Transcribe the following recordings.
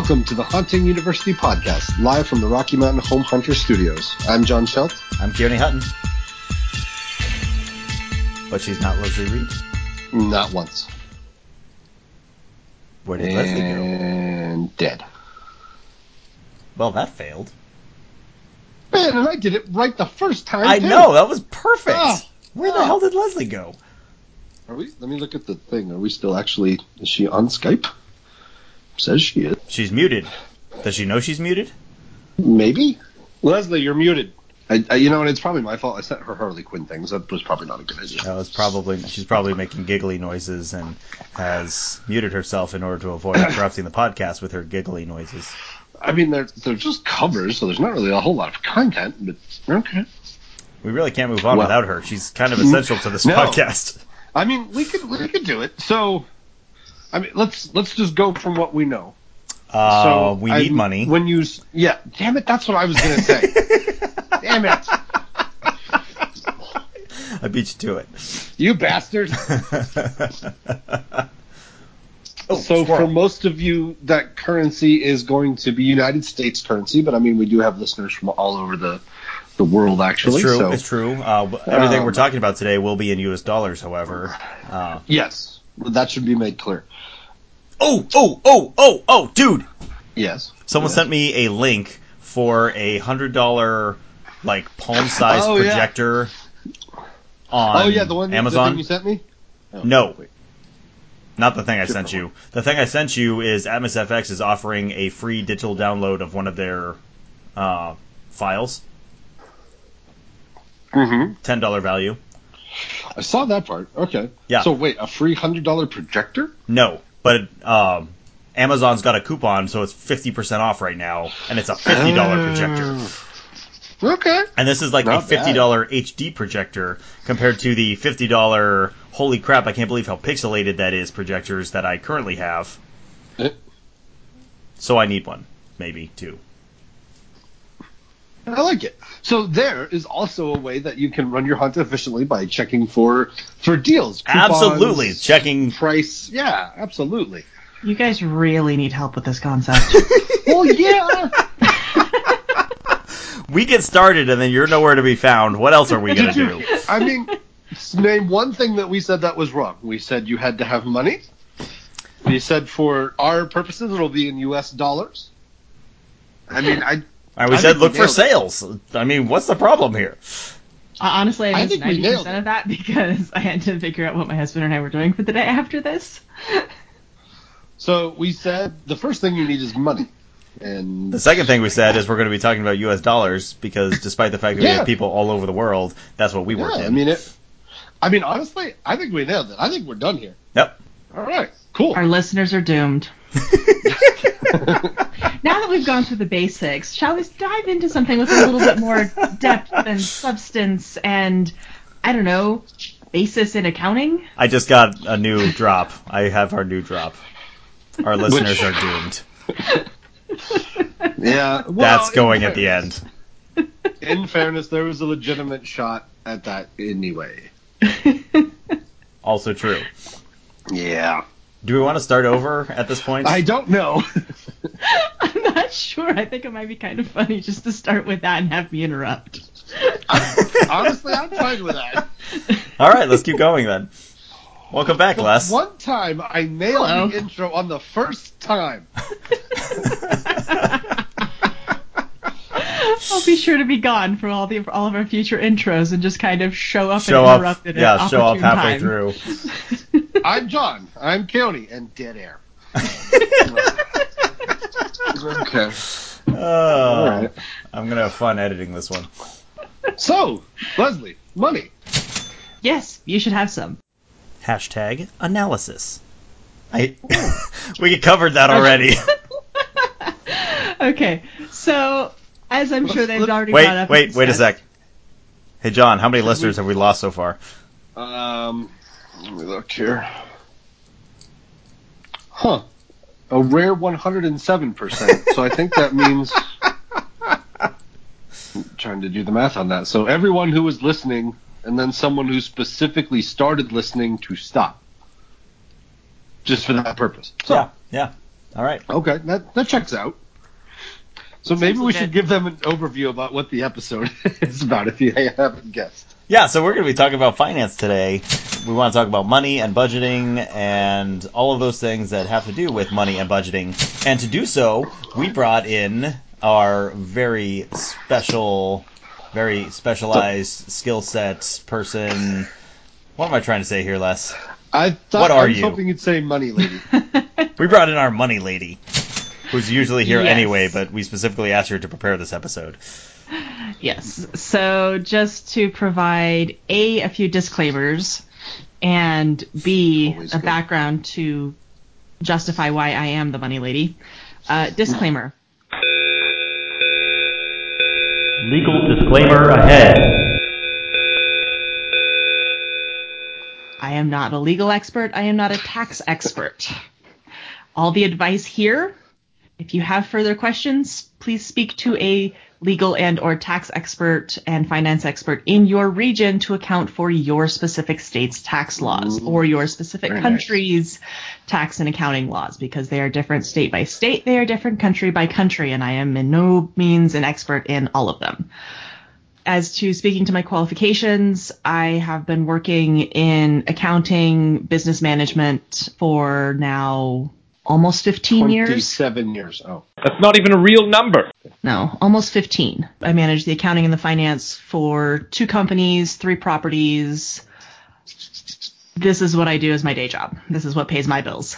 Welcome to the Haunting University podcast, live from the Rocky Mountain Home Haunter Studios. I'm John Schelt. I'm Kearney Hutton. But she's not Leslie Reed. Not once. Where did Leslie go? And dead. Well, that failed. Man, and I did it right the first time. I too. know, that was perfect. Ah, Where the ah. hell did Leslie go? Are we? Let me look at the thing. Are we still actually? Is she on Skype? Says she is. She's muted. Does she know she's muted? Maybe. Leslie, you're muted. I, I, you know, and it's probably my fault. I sent her Harley Quinn things. That was probably not a good idea. That was probably she's probably making giggly noises and has muted herself in order to avoid interrupting the podcast with her giggly noises. I mean, they're they're just covers, so there's not really a whole lot of content. But okay. We really can't move on Well- without her. She's kind of essential to this No. podcast. I mean, we could we could do it. So, I mean, let's let's just go from what we know. Uh, so we need I'm- money. When you, yeah, damn it, that's what I was gonna say. damn it, I beat you to it. you bastard. Oh, so squirrel. for most of you, that currency is going to be United States currency, but I mean, we do have listeners from all over the the world, actually. It's true. So, It's true. Uh, everything Um, we're talking about today will be in U.S. dollars, however. Uh, yes, that should be made clear. Oh, oh, oh, oh, oh, dude! Yes. Someone Yes. sent me a link for a hundred dollar like palm size Oh, yeah. projector on Oh yeah, the one the Amazon. thing you sent me. Oh, No. wait. Not the thing I Different sent you. The thing I sent you is Atmos FX is offering a free digital download of one of their uh, files, Mm-hmm. ten dollar value. I saw that part. Okay. Yeah. So wait, a free hundred dollar projector? No, but um, Amazon's got a coupon, so it's fifty percent off right now, and it's a fifty dollar projector. Okay. And this is like a Not bad. fifty dollar HD projector compared to the fifty dollar holy crap, I can't believe how pixelated that is projectors that I currently have. Eh. So I need one, maybe two. I like it. So there is also a way that you can run your hunt efficiently by checking for for deals. coupons, Absolutely, checking. price. Yeah, absolutely. You guys really need help with this concept. Well, yeah. We get started, and then you're nowhere to be found. What else are we gonna do? I mean, name one thing that we said that was wrong. We said you had to have money. We said for our purposes it'll be in U.S. dollars. I mean, I And we I said think we look for nailed it. sales. I mean, what's the problem here? Honestly, I I think we ninety nailed percent it. of that because I had to figure out what my husband and I were doing for the day after this. so we said the first thing you need is money, and The second thing we said is we're going to be talking about U.S. dollars because despite the fact that we have people all over the world, that's what we work yeah, in. I mean it. I mean, honestly, I think we nailed it. I think we're done here. yep. All right, cool. Our listeners are doomed. Now that we've gone through the basics, shall we dive into something with a little bit more depth and substance and, I don't know, basis in accounting? I just got a new drop. I have our new drop. Our listeners are doomed. yeah, well, That's going at the end. In fairness, there was a legitimate shot at that anyway. Also true. Yeah, Do we want to start over at this point? I don't know. I'm not sure. I think it might be kind of funny just to start with that and have me interrupt. honestly, I'm fine with that. All right, let's keep going then. Welcome back, The Les. One time I nailed Hello. the intro on the first time. I'll be sure to be gone for all the all of our future intros and just kind of show up Show and up, interrupt at an yeah, show up halfway time. through. I'm John. I'm County and dead air. okay. Oh, All right. I'm gonna have fun editing this one. So, Leslie, money. Yes, you should have some. Hashtag analysis. I we covered that already. Okay, so as I'm sure they've Let's- already brought wait, up. wait, and wait a sec. Hey John, how many listeners have we lost so far? Um, let me look here. Huh. A rare 107%. so I think that means. I'm trying to do the math on that. So everyone who was listening, and then someone who specifically started listening to stop. Just for that purpose. So, yeah, yeah. All right. Okay, that that checks out. So maybe we legit. should give them an overview about what the episode is about if you haven't guessed. Yeah, so we're going to be talking about finance today. We want to talk about money and budgeting and all of those things that have to do with money and budgeting. And to do so, we brought in our very special, very specialized skill set person. What am I trying to say here, Les? I thought What I are was you? hoping you'd say money lady. We brought in our money lady, who's usually here Yes. anyway, but we specifically asked her to prepare this episode. Yes. So just to provide a a few disclaimers and b Always a good. background to justify why I am the money lady. Uh, disclaimer. Legal disclaimer ahead. I am not a legal expert. I am not a tax expert. All the advice here, if you have further questions, please speak to a legal and or tax expert and finance expert in your region to account for your specific state's tax laws or your specific Very nice. country's tax and accounting laws because they are different state by state, they are different country by country, and I am in no means an expert in all of them as to speaking to my qualifications, I have been working in accounting, business management for now almost 15 years. Twenty-seven years. Oh, That's not even a real number. No, almost 15. I manage the accounting and the finance for two companies, three properties. This is what I do as my day job. This is what pays my bills.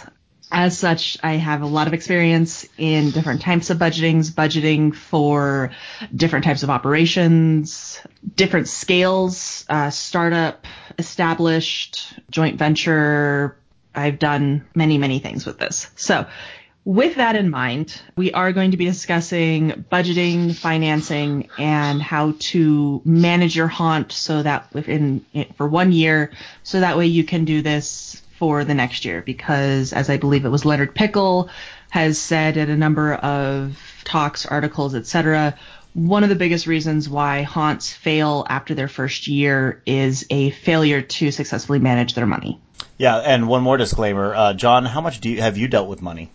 As such, I have a lot of experience in different types of budgetings, budgeting for different types of operations, different scales, uh, startup, established, joint venture. I've done many, many things with this. So with that in mind, we are going to be discussing budgeting, financing, and how to manage your haunt so that within eh, for one year, so that way you can do this for the next year. Because as I believe it was Leonard Pickel has said in a number of talks, articles, etc., one of the biggest reasons why haunts fail after their first year is a failure to successfully manage their money. Yeah, and one more disclaimer, uh, John. How much do you have you dealt with money?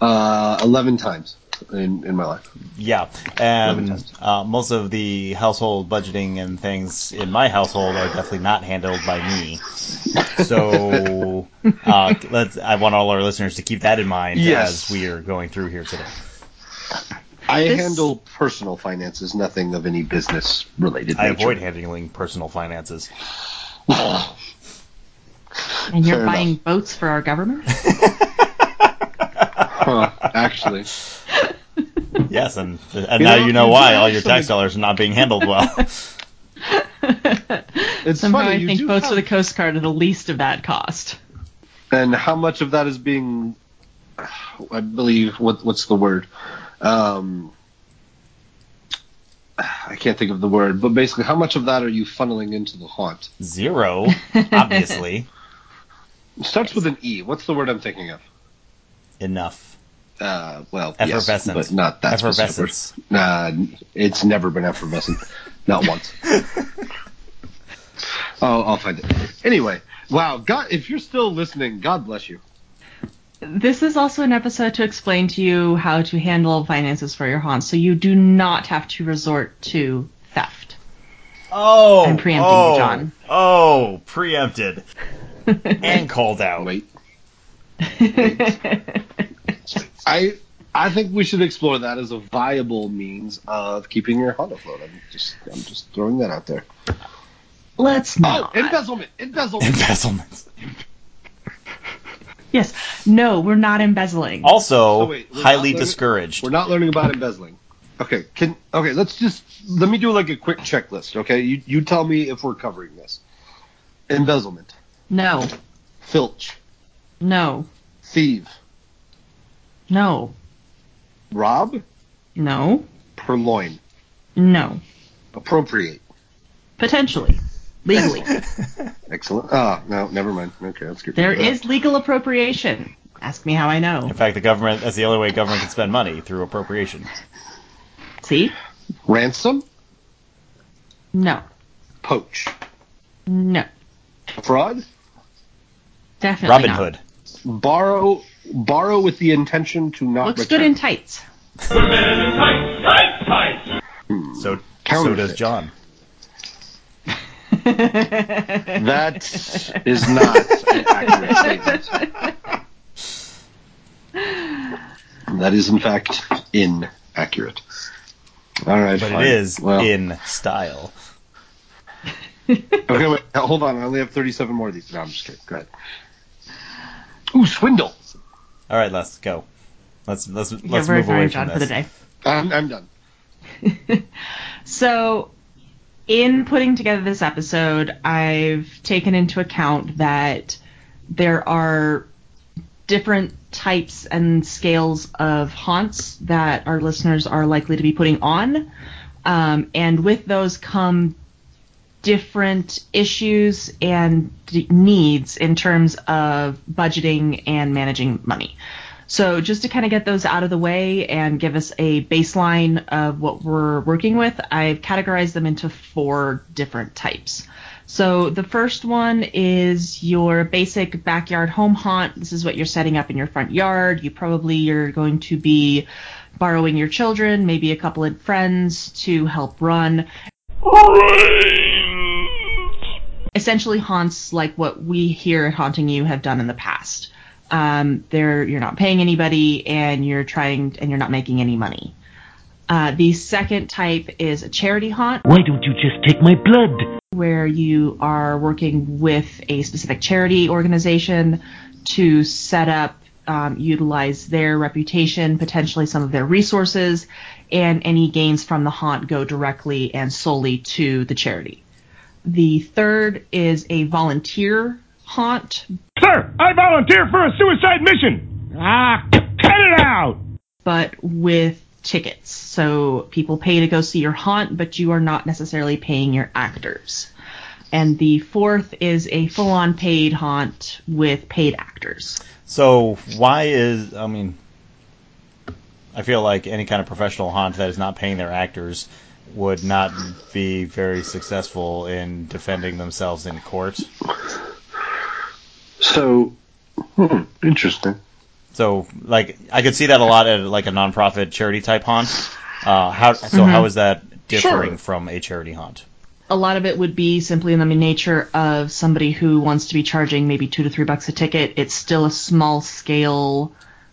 uh, eleven times in in my life. Yeah, and uh, most of the household budgeting and things in my household are definitely not handled by me. So uh, let's. I want all our listeners to keep that in mind Yes. as we are going through here today. I This- handle personal finances, nothing of any business related. I nature. avoid handling personal finances. And you're Fair buying enough. boats for our government? Huh, actually, Yes, and and You now know, you know why all your tax dollars are not being handled well. it's Somehow funny. I think do boats for the Coast Guard are the least of that cost. and how much of that is being i believe what what's the word um i can't think of the word but basically how much of that are you funneling into the haunt Zero, obviously. It starts with an e. What's the word i'm thinking of? Enough. uh well yes, but not that specific Effervescence. uh, it's never been effervescent. Not once. Oh i'll find it. Anyway wow god if you're still listening god bless you. This is also an episode to explain to you how to handle finances for your haunts, so you do not have to resort to theft. Oh, I'm preempting you, oh, John. Oh, preempted and called out. wait I I think we should explore that as a viable means of keeping your haunt afloat. I'm just I'm just throwing that out there. Let's Oh, not. embezzlement, embezzlement. Embezzlement. yes. No, we're not embezzling. Also, So wait, highly learning- discouraged. We're not learning about embezzling. Okay, can okay, let's just let me do like a quick checklist, okay? You you tell me if we're covering this. Embezzlement, No. filch, No. thieve, No. rob, No. purloin, No. appropriate. Potentially. Legally. Excellent. Ah, no, never mind. Okay, let's get there rid of that. is legal appropriation. Ask me how I know. In fact, the government, that's the only way government can spend money, through appropriation. See? ransom, No. poach, No. fraud, Definitely Robin not. Hood. borrow borrow with the intention to not Looks return. good in tights. So so does John. That is not an accurate statement. That is in fact inaccurate. All right, But fine. it is well, in style. Okay, wait, hold on. I only have 37 more of these. No, I'm just kidding. Go ahead. Ooh, swindle. All right, let's go. Let's let's You're let's very move away fine, from John, this. for the day. I'm, I'm done. So, in putting together this episode, I've taken into account that there are different types and scales of haunts that our listeners are likely to be putting on. Um, and with those come different issues and needs in terms of budgeting and managing money. So just to kind of get those out of the way and give us a baseline of what we're working with, I've categorized them into four different types. So the first one is your basic backyard home haunt. This is what you're setting up in your front yard. You probably you're going to be borrowing your children, maybe a couple of friends to help run. Essentially haunts like what we here at Haunting You have done in the past. Um, there you're not paying anybody and you're trying and you're not making any money. Uh, the second type is a charity haunt Why don't you just take my blood? where you are working with a specific charity organization to set up, um, utilize their reputation, potentially some of their resources, and any gains from the haunt go directly and solely to the charity. The third is a volunteer haunt, Sir, I volunteer for a suicide mission. Ah, cut it out. but with tickets. So people pay to go see your haunt, but you are not necessarily paying your actors. And the fourth is a full on paid haunt with paid actors. So why is I mean, I feel like any kind of professional haunt that is not paying their actors would not be very successful in defending themselves in court. So, hmm, interesting. So like I could see that a lot at like a nonprofit charity type haunt. Uh, how so? how is that differing Sure. from a charity haunt? A lot of it would be simply in the nature of somebody who wants to be charging maybe two to three bucks a ticket. It's still a small scale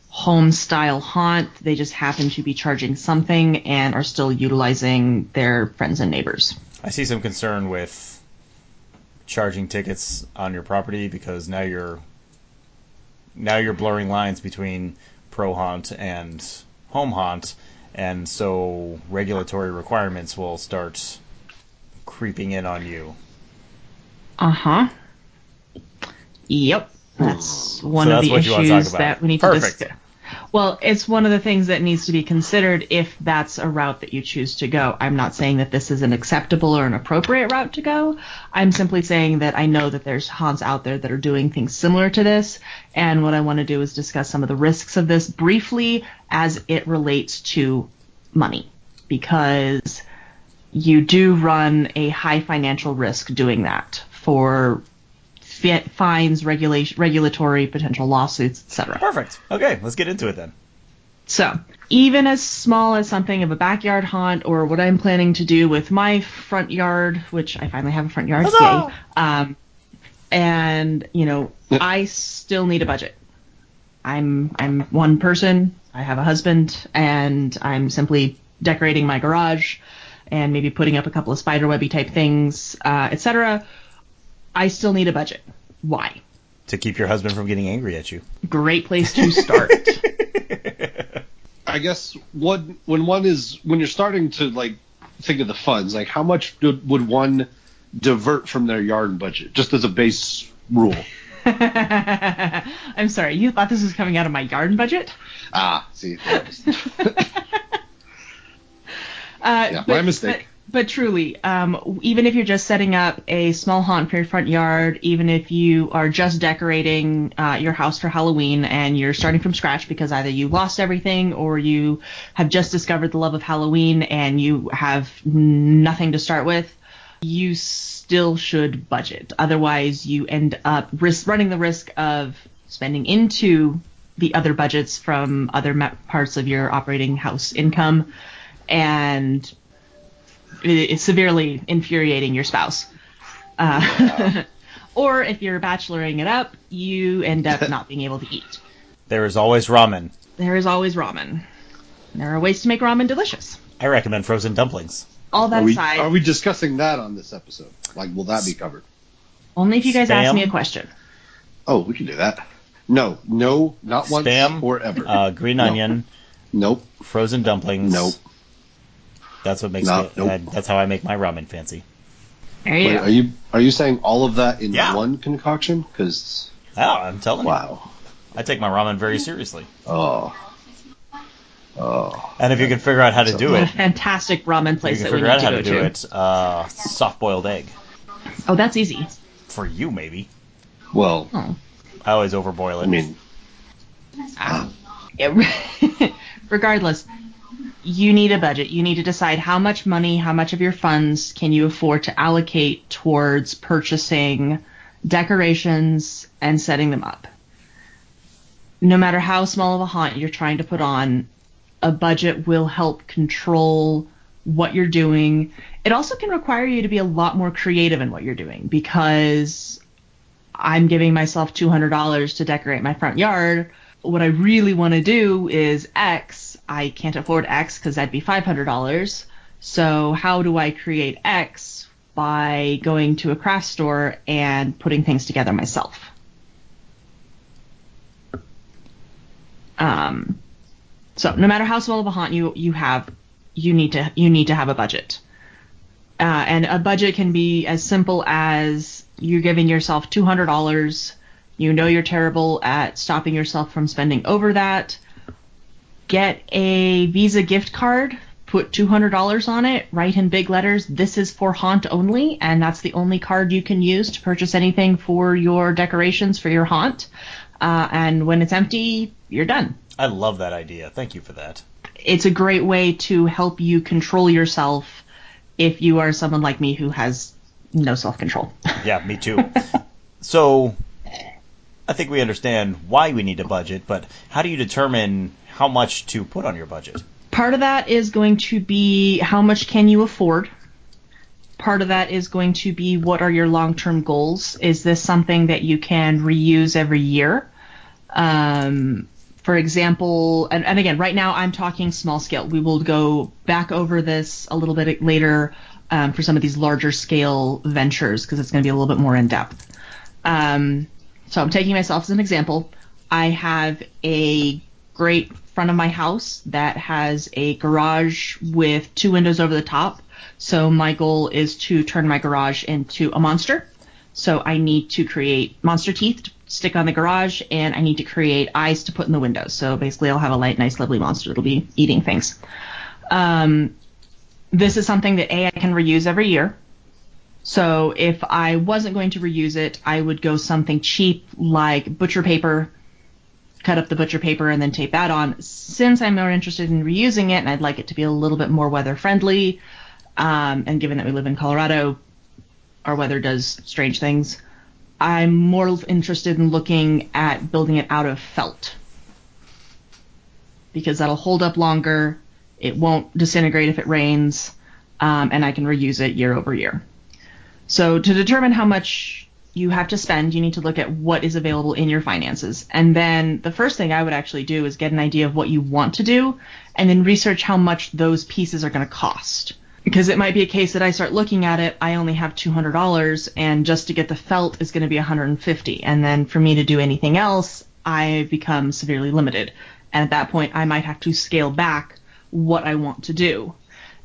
home style haunt. They just happen to be charging something and are still utilizing their friends and neighbors. I see some concern with charging tickets on your property because now you're now you're blurring lines between pro haunt and home haunt, and so regulatory requirements will start creeping in on you. Uh huh. Yep. That's one So of that's the what you wanna talk issues that we need Perfect. to discuss. Well, it's one of the things that needs to be considered if that's a route that you choose to go. I'm not saying that this is an acceptable or an appropriate route to go. I'm simply saying that I know that there's haunts out there that are doing things similar to this, and what I want to do is discuss some of the risks of this briefly as it relates to money, because you do run a high financial risk doing that for fines, regulation, regulatory potential lawsuits, etc. Perfect. Okay, let's get into it then. So, even as small as something of a backyard haunt or what I'm planning to do with my front yard, which I finally have a front yard, Huzzah! yay. Um, and, you know, I still need a budget. I'm I'm one person, I have a husband, and I'm simply decorating my garage and maybe putting up a couple of spiderwebby type things, uh, etc. I still need a budget. Why? To keep your husband from getting angry at you. Great place to start. I guess one when one is when you're starting to like think of the funds, like how much do, would one divert from their yard budget, just as a base rule? I'm sorry, you thought this was coming out of my yard budget? Ah, see, Uh, Yeah, my mistake. But, but truly, um, even if you're just setting up a small haunt for your front yard, even if you are just decorating uh, your house for Halloween and you're starting from scratch because either you lost everything or you have just discovered the love of Halloween and you have nothing to start with, you still should budget. Otherwise, you end up risk, running the risk of spending into the other budgets from other parts of your operating house income, and severely infuriating your spouse. Uh, or if you're bacheloring it up, you end up not being able to eat. There is always ramen. There is always ramen. There are ways to make ramen delicious. I recommend frozen dumplings. All that Are we, aside, are we discussing that on this episode? Like, will that be covered? only if you guys ask me a question. Oh, we can do that. No, no, not once or ever. Uh, green No. onion, nope, frozen dumplings. nope. That's what makes No, it, nope. that- that's how I make my ramen fancy. There you Wait, are you are you saying all of that in Yeah. one concoction? Because Oh, I'm telling you, wow, I take my ramen very seriously. oh, oh, And if you can figure out how to do What a it, fantastic ramen if place you that can we figure need out to how go to do to. it, uh, soft-boiled egg Oh, that's easy. for you maybe. well, Oh. I always overboil it. I mean, Ah. Yeah, regardless, you need a budget. You need to decide how much money, how much of your funds can you afford to allocate towards purchasing decorations and setting them up. No matter how small of a haunt you're trying to put on, a budget will help control what you're doing. It also can require you to be a lot more creative in what you're doing because I'm giving myself $200 to decorate my front yard. What I really want to do is X. I can't afford X because that'd be $500. So how do I create X by going to a craft store and putting things together myself? Um, so no matter how small of a haunt you you have, you need to you need to have a budget. Uh, and a budget can be as simple as you're giving yourself $200. You know you're terrible at stopping yourself from spending over that. Get a Visa gift card, put $200 on it, write in big letters, this is for haunt only, and that's the only card you can use to purchase anything for your decorations for your haunt. Uh, and when it's empty, you're done I love that idea. Thank you for that. it's a great way to help you control yourself if you are someone like me who has no self control. Yeah, me too. so, I think we understand why we need a budget, but how do you determine how much to put on your budget? Part of that is going to be how much can you afford? Part of that is going to be what are your long term goals? Is this something that you can reuse every year? Um, for example, and, and again, right now I'm talking small scale. We will go back over this a little bit later um, for some of these larger scale ventures because it's going to be a little bit more in depth. Um, so I'm taking myself as an example. I have a great front of my house that has a garage with two windows over the top. So my goal is to turn my garage into a monster. So I need to create monster teeth to stick on the garage, and I need to create eyes to put in the windows. So basically, I'll have a light, nice, lovely monster that'll be eating things. Um, this is something that A, I can reuse every year. So if I wasn't going to reuse it, I would go something cheap like butcher paper, cut up the butcher paper and then tape that on. Since I'm more interested in reusing it and I'd like it to be a little bit more weather friendly, um, and given that we live in Colorado, our weather does strange things. I'm more interested in looking at building it out of felt because that'll hold up longer. It won't disintegrate if it rains, um, and I can reuse it year over year. So to determine how much you have to spend, you need to look at what is available in your finances. And then the first thing I would actually do is get an idea of what you want to do and then research how much those pieces are going to cost. Because it might be a case that I start looking at it, I only have $200 and just to get the felt is going to be 150. And then for me to do anything else, I become severely limited. And at that point, I might have to scale back what I want to do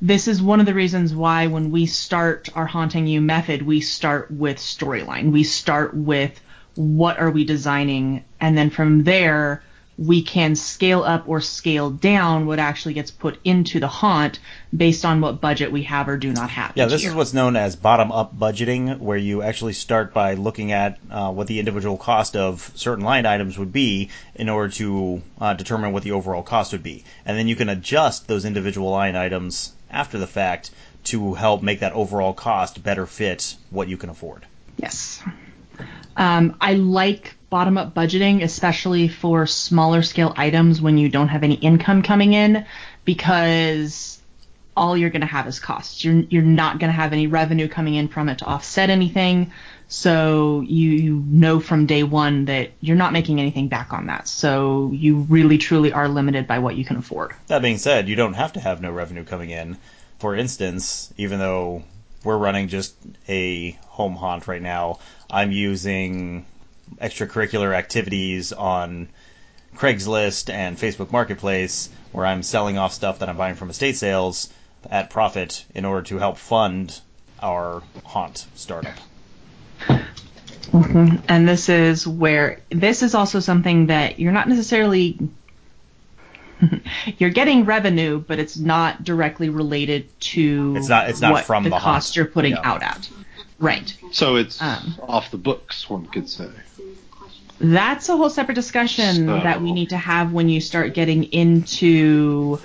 this is one of the reasons why when we start our haunting you method we start with storyline we start with what are we designing and then from there we can scale up or scale down what actually gets put into the haunt based on what budget we have or do not have Yeah, this year. is what's known as bottom up budgeting, where you actually start by looking at uh, what the individual cost of certain line items would be in order to uh, determine what the overall cost would be. And then you can adjust those individual line items after the fact to help make that overall cost better fit what you can afford. Yes. Um, I like bottom up budgeting, especially for smaller scale items when you don't have any income coming in, because all you're going to have is costs. You're you're not going to have any revenue coming in from it to offset anything. So you, you know from day one that you're not making anything back on that. So you really truly are limited by what you can afford. That being said, you don't have to have no revenue coming in. For instance, even though we're running just a home haunt right now, I'm using extracurricular activities on Craigslist and Facebook Marketplace where I'm selling off stuff that I'm buying from estate sales at profit in order to help fund our haunt startup. Mm-hmm. And this is where this is also something that you're not necessarily you're getting revenue, but it's not directly related to It's not- it's not what from the the cost haunt. you're putting Yeah. out at. Right. So it's Um. off the books, one could say. That's a whole separate discussion So- that we need to have when you start getting into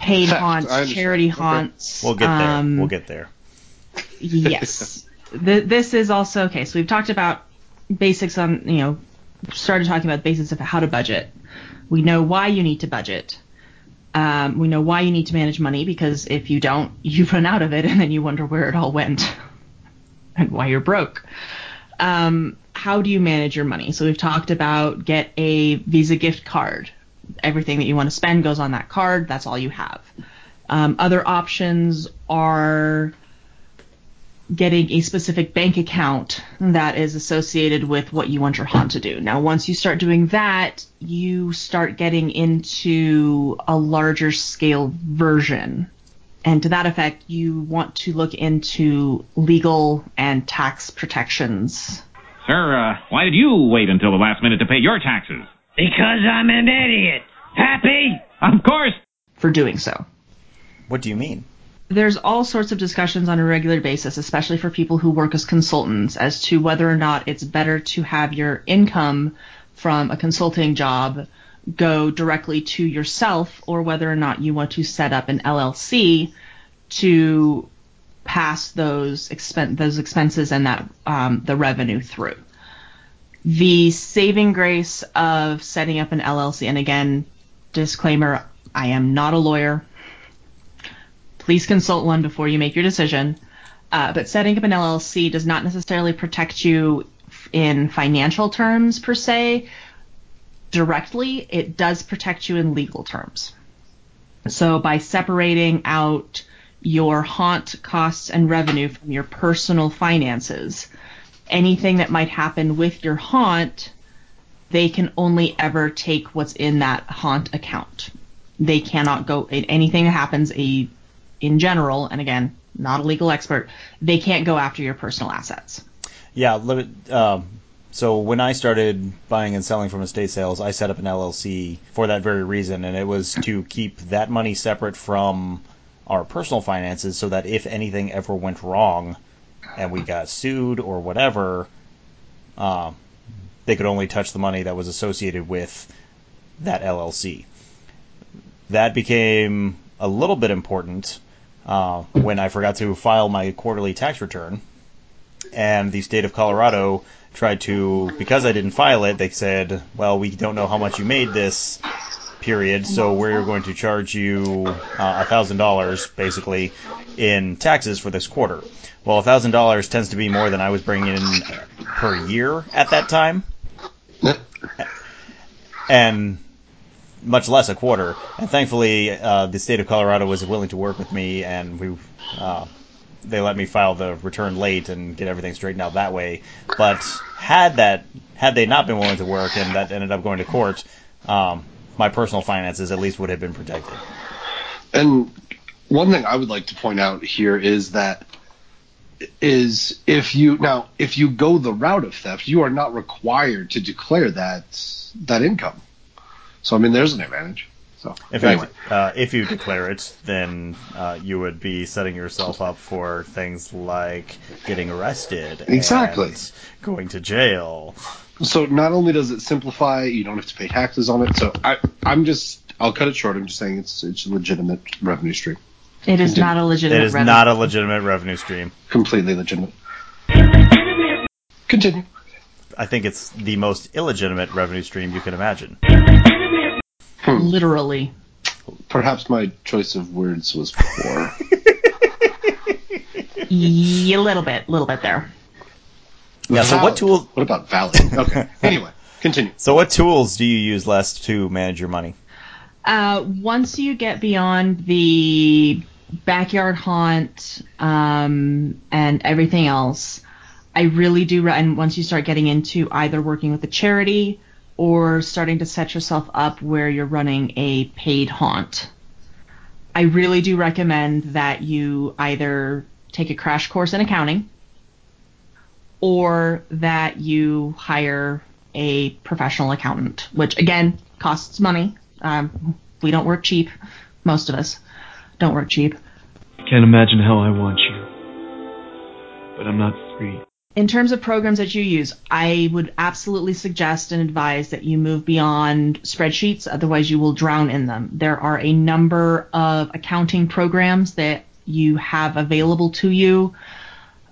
paid Theft, I haunts, understand. charity Okay. haunts. We'll get there. um, we'll get there. yes. Th- this is also okay. So we've talked about basics on, you know, started talking about basics of how to budget. We know why you need to budget. Um, we know why you need to manage money because if you don't, you run out of it and then you wonder where it all went and why you're broke. Um, how do you manage your money? So we've talked about get a Visa gift card. Everything that you want to spend goes on that card. That's all you have. Um, other options are getting a specific bank account that is associated with what you want your haunt to do. Now, once you start doing that, you start getting into a larger scale version. And to that effect, you want to look into legal and tax protections. Sir, uh, why did you wait until the last minute to pay your taxes? Because I'm an idiot. Happy? Of course. for doing so. What do you mean? There's all sorts of discussions on a regular basis, especially for people who work as consultants, as to whether or not it's better to have your income from a consulting job go directly to yourself or whether or not you want to set up an LLC to pass those expen- those expenses and that um, the revenue through. The saving grace of setting up an LLC, and again, disclaimer: I am not a lawyer please consult one before you make your decision. Uh, but setting up an LLC does not necessarily protect you in financial terms per se directly. It does protect you in legal terms. So by separating out your haunt costs and revenue from your personal finances, anything that might happen with your haunt, they can only ever take what's in that haunt account. They cannot go anything that happens a in general, and again, not a legal expert, they can't go after your personal assets. Yeah, um, so when I started buying and selling from estate sales, I set up an LLC for that very reason, and it was to keep that money separate from our personal finances, so that if anything ever went wrong, and we got sued or whatever, uh, they could only touch the money that was associated with that LLC. That became a little bit important uh, when I forgot to file my quarterly tax return. And the state of Colorado tried to because I didn't file it, they said, "Well, we don't know how much you made this period, so we're going to charge you uh, a thousand dollars basically in taxes for this quarter." Well, a thousand dollars tends to be more than I was bringing in per year at that time, and much less a quarter. And thankfully, uh, the state of Colorado was willing to work with me, and we uh, they let me file the return late and get everything straightened out that way. But had that had they not been willing to work and that ended up going to court, um, my personal finances at least would have been protected. And one thing I would like to point out here is that is if you now if you go the route of theft, you are not required to declare that that income. So I mean, there's an advantage. So In anyway, fact, uh, if you declare it, then uh, you would be setting yourself up for things like getting arrested, Exactly. and going to jail. so not only does it simplify, you don't have to pay taxes on it. So I I'm just I'll cut it short. I'm just saying it's it's a legitimate revenue stream, It is not a legitimate It is revenue. not a legitimate revenue stream. completely legitimate. Continue. I think it's the most illegitimate revenue stream you can imagine. Literally. Perhaps my choice of words was poor. Yeah, a little bit, little bit there. Yeah, so what Valid. tool- What about valid? Okay. anyway, continue. So, what tools do you use less to manage your money? Uh, once you get beyond the backyard haunt um, and everything else, I really do. Re- and once you start getting into either working with a charity or starting to set yourself up where you're running a paid haunt, I really do recommend that you either take a crash course in accounting or that you hire a professional accountant, which again costs money. Um, we don't work cheap. Most of us don't work cheap. Can't imagine how I want you. But I'm not free. In terms of programs that you use, I would absolutely suggest and advise that you move beyond spreadsheets, otherwise, you will drown in them. There are a number of accounting programs that you have available to you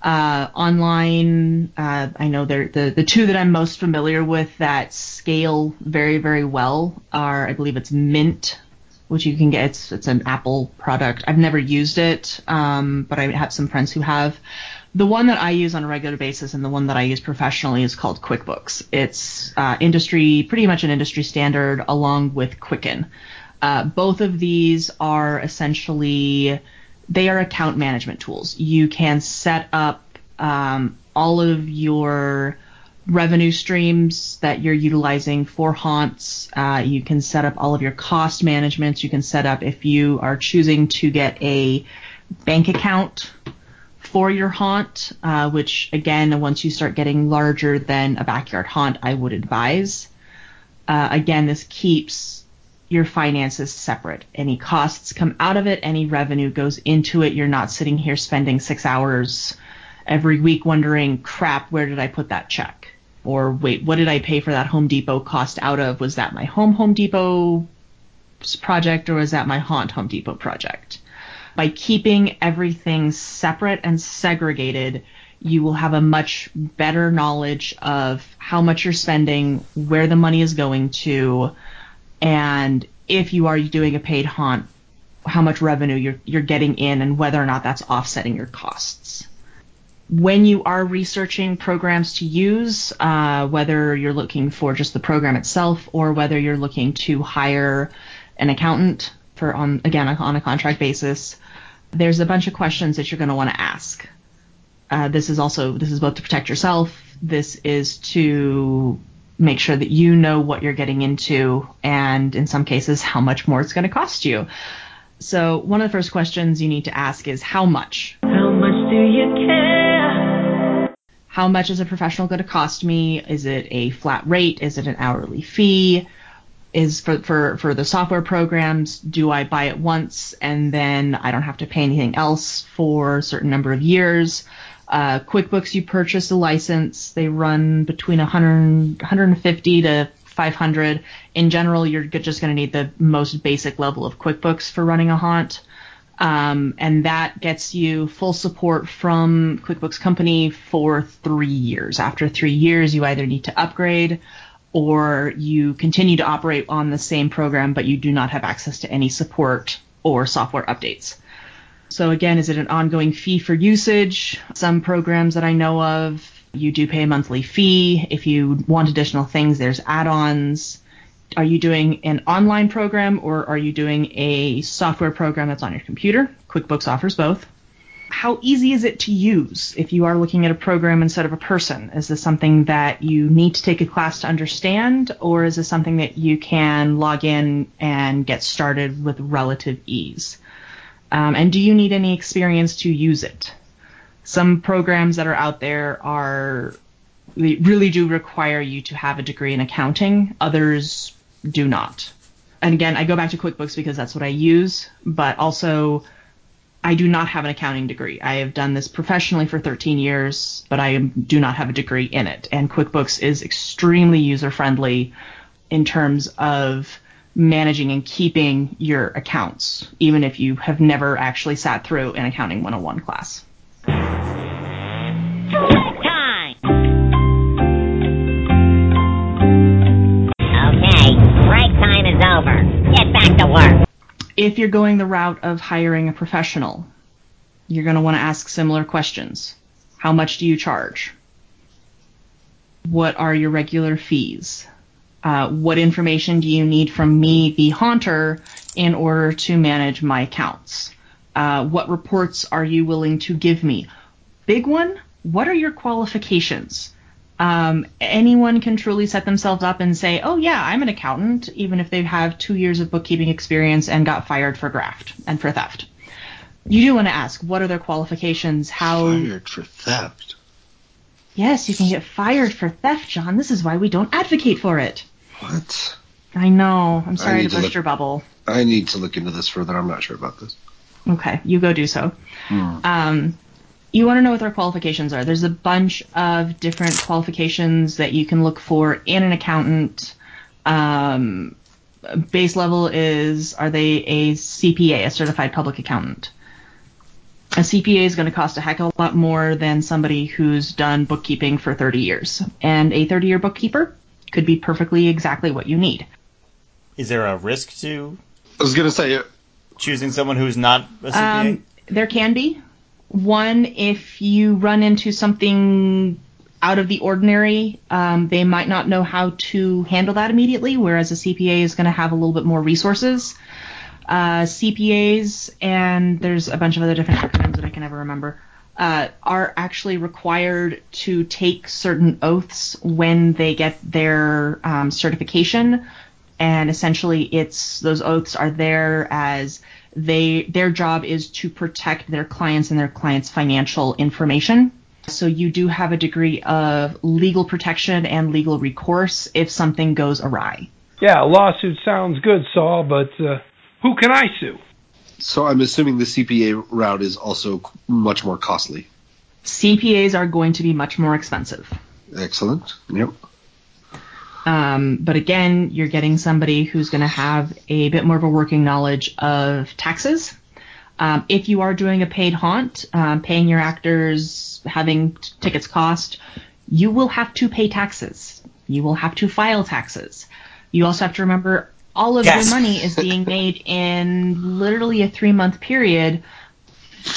uh, online. Uh, I know the the two that I'm most familiar with that scale very very well are I believe it's Mint, which you can get. It's it's an Apple product. I've never used it, um, but I have some friends who have. The one that I use on a regular basis and the one that I use professionally is called QuickBooks. It's uh, industry, pretty much an industry standard, along with Quicken. Uh, both of these are essentially they are account management tools. You can set up um, all of your revenue streams that you're utilizing for haunts. Uh, you can set up all of your cost management. You can set up if you are choosing to get a bank account for your haunt, uh, which again, once you start getting larger than a backyard haunt, I would advise. Uh, again, this keeps your finances separate. Any costs come out of it, any revenue goes into it. You're not sitting here spending six hours every week wondering, crap, where did I put that check? Or wait, what did I pay for that Home Depot cost out of? Was that my home Home Depot project or was that my haunt Home Depot project? By keeping everything separate and segregated, you will have a much better knowledge of how much you're spending, where the money is going to, and if you are doing a paid haunt, how much revenue you're you're getting in and whether or not that's offsetting your costs. When you are researching programs to use, uh, whether you're looking for just the program itself or whether you're looking to hire an accountant for on again on a contract basis, there's a bunch of questions that you're going to want to ask. Uh, this is also this is both to protect yourself. This is to make sure that you know what you're getting into, and in some cases, how much more it's going to cost you. So one of the first questions you need to ask is how much. How much do you care? How much is a professional going to cost me? Is it a flat rate? Is it an hourly fee? Is for, for, for the software programs, do I buy it once and then I don't have to pay anything else for a certain number of years? Uh, QuickBooks, you purchase a license. They run between 100, 150 to 500. In general, you're just going to need the most basic level of QuickBooks for running a haunt. Um, and that gets you full support from QuickBooks Company for three years. After three years, you either need to upgrade or you continue to operate on the same program, but you do not have access to any support or software updates. So again, is it an ongoing fee for usage? Some programs that I know of, you do pay a monthly fee. If you want additional things, there's add-ons. Are you doing an online program or are you doing a software program that's on your computer? QuickBooks offers both. How easy is it to use if you are looking at a program instead of a person? Is this something that you need to take a class to understand or is this something that you can log in and get started with relative ease? Um, and do you need any experience to use it? Some programs that are out there are they really do require you to have a degree in accounting. Others do not. And again, I go back to QuickBooks because that's what I use, but also I do not have an accounting degree. I have done this professionally for 13 years, but I do not have a degree in it. And QuickBooks is extremely user friendly in terms of managing and keeping your accounts, even if you have never actually sat through an Accounting 101 class. Time. Okay, break time is over. Get back to work. If you're going the route of hiring a professional, you're going to want to ask similar questions. How much do you charge? What are your regular fees? Uh, what information do you need from me, the haunter, in order to manage my accounts? Uh, what reports are you willing to give me? Big one, what are your qualifications? Um, anyone can truly set themselves up and say, oh, yeah, I'm an accountant, even if they have two years of bookkeeping experience and got fired for graft and for theft. You do want to ask, what are their qualifications? How. Fired for theft. Yes, you can get fired for theft, John. This is why we don't advocate for it. What? I know. I'm sorry to to burst look- your bubble. I need to look into this further. I'm not sure about this. Okay, you go do so. Hmm. Um, you want to know what their qualifications are. There's a bunch of different qualifications that you can look for in an accountant. Um, base level is are they a CPA, a certified public accountant? A CPA is going to cost a heck of a lot more than somebody who's done bookkeeping for 30 years. And a 30 year bookkeeper could be perfectly exactly what you need. Is there a risk to I was gonna say, uh, choosing someone who's not a CPA? Um, there can be. One, if you run into something out of the ordinary, um, they might not know how to handle that immediately, whereas a CPA is going to have a little bit more resources. Uh, CPAs, and there's a bunch of other different acronyms that I can never remember, uh, are actually required to take certain oaths when they get their um, certification and essentially it's those oaths are there as they their job is to protect their clients and their clients financial information so you do have a degree of legal protection and legal recourse if something goes awry Yeah, a lawsuit sounds good, Saul, but uh, who can I sue? so I'm assuming the CPA route is also much more costly. cpas are going to be much more expensive Excellent. Yep. Um, but again, you're getting somebody who's going to have a bit more of a working knowledge of taxes. Um, if you are doing a paid haunt, um, paying your actors, having t- tickets cost, you will have to pay taxes. You will have to file taxes. You also have to remember all of Gasp. your money is being made in literally a three month period,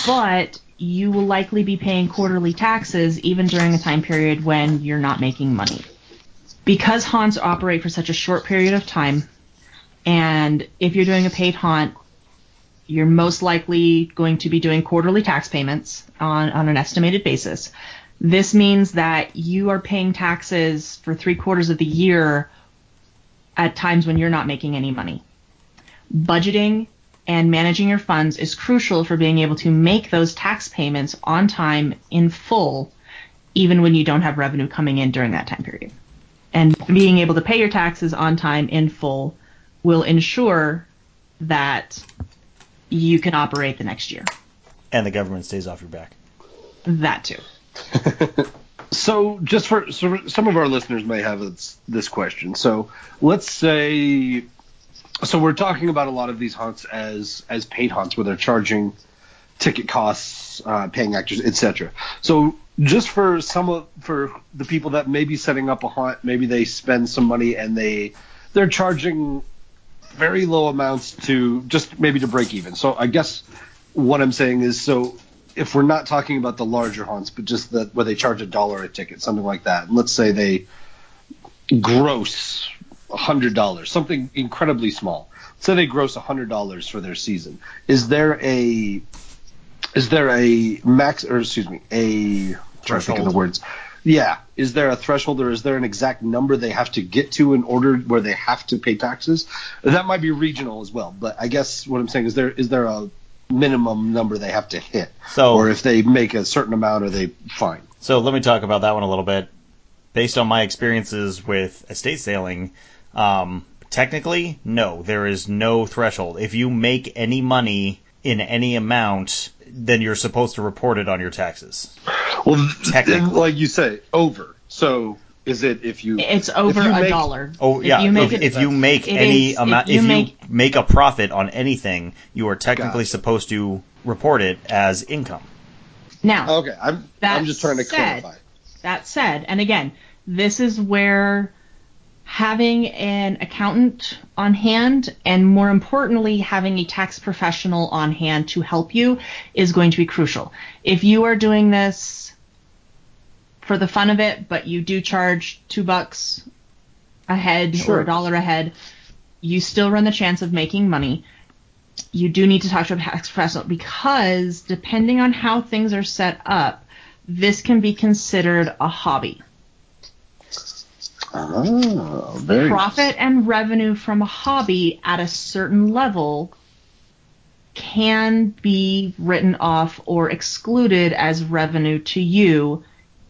but you will likely be paying quarterly taxes even during a time period when you're not making money because haunts operate for such a short period of time, and if you're doing a paid haunt, you're most likely going to be doing quarterly tax payments on, on an estimated basis. This means that you are paying taxes for three quarters of the year at times when you're not making any money. Budgeting and managing your funds is crucial for being able to make those tax payments on time in full, even when you don't have revenue coming in during that time period and being able to pay your taxes on time in full will ensure that you can operate the next year. and the government stays off your back. That too. So, just for so some of our listeners may have this, this question. So, let's say, so we're talking about a lot of these haunts as as paid haunts, where they're charging ticket costs, uh, paying actors, etc. So, just for some of for the people that may be setting up a haunt, maybe they spend some money and they they're charging very low amounts to just maybe to break even. So, I guess what I'm saying is so if we're not talking about the larger haunts, but just the where they charge a dollar a ticket, something like that. And let's say they gross hundred dollars, something incredibly small. Say they gross hundred dollars for their season. Is there a is there a max or excuse me a trying to think of the Threshold. words? Yeah, is there a threshold or is there an exact number they have to get to in order where they have to pay taxes? That might be regional as well, but I guess what I'm saying is there is there a minimum number they have to hit, So- or if they make a certain amount, are they fine? So let me talk about that one a little bit. Based on my experiences with estate sailing, um, technically, no, there is no threshold. If you make any money in any amount, then you're supposed to report it on your taxes. Well, Technically. like you say, over. So is it if you It's over you a make- dollar. Oh If yeah, you make if, it- if you make any is- if amount, you if you make- make a profit on anything, you are technically Gotcha. supposed to report it as income. Now, Okay, I'm I'm just trying to said- clarify. That said, and again, this is where having an accountant on hand and more importantly having a tax professional on hand to help you is going to be crucial. If you are doing this for the fun of it, but you do charge two bucks a head Sure. or a dollar a head, you still run the chance of making money. You do need to talk to a tax professional because depending on how things are set up, this can be considered a hobby. Oh, very Profit and revenue from a hobby at a certain level can be written off or excluded as revenue to you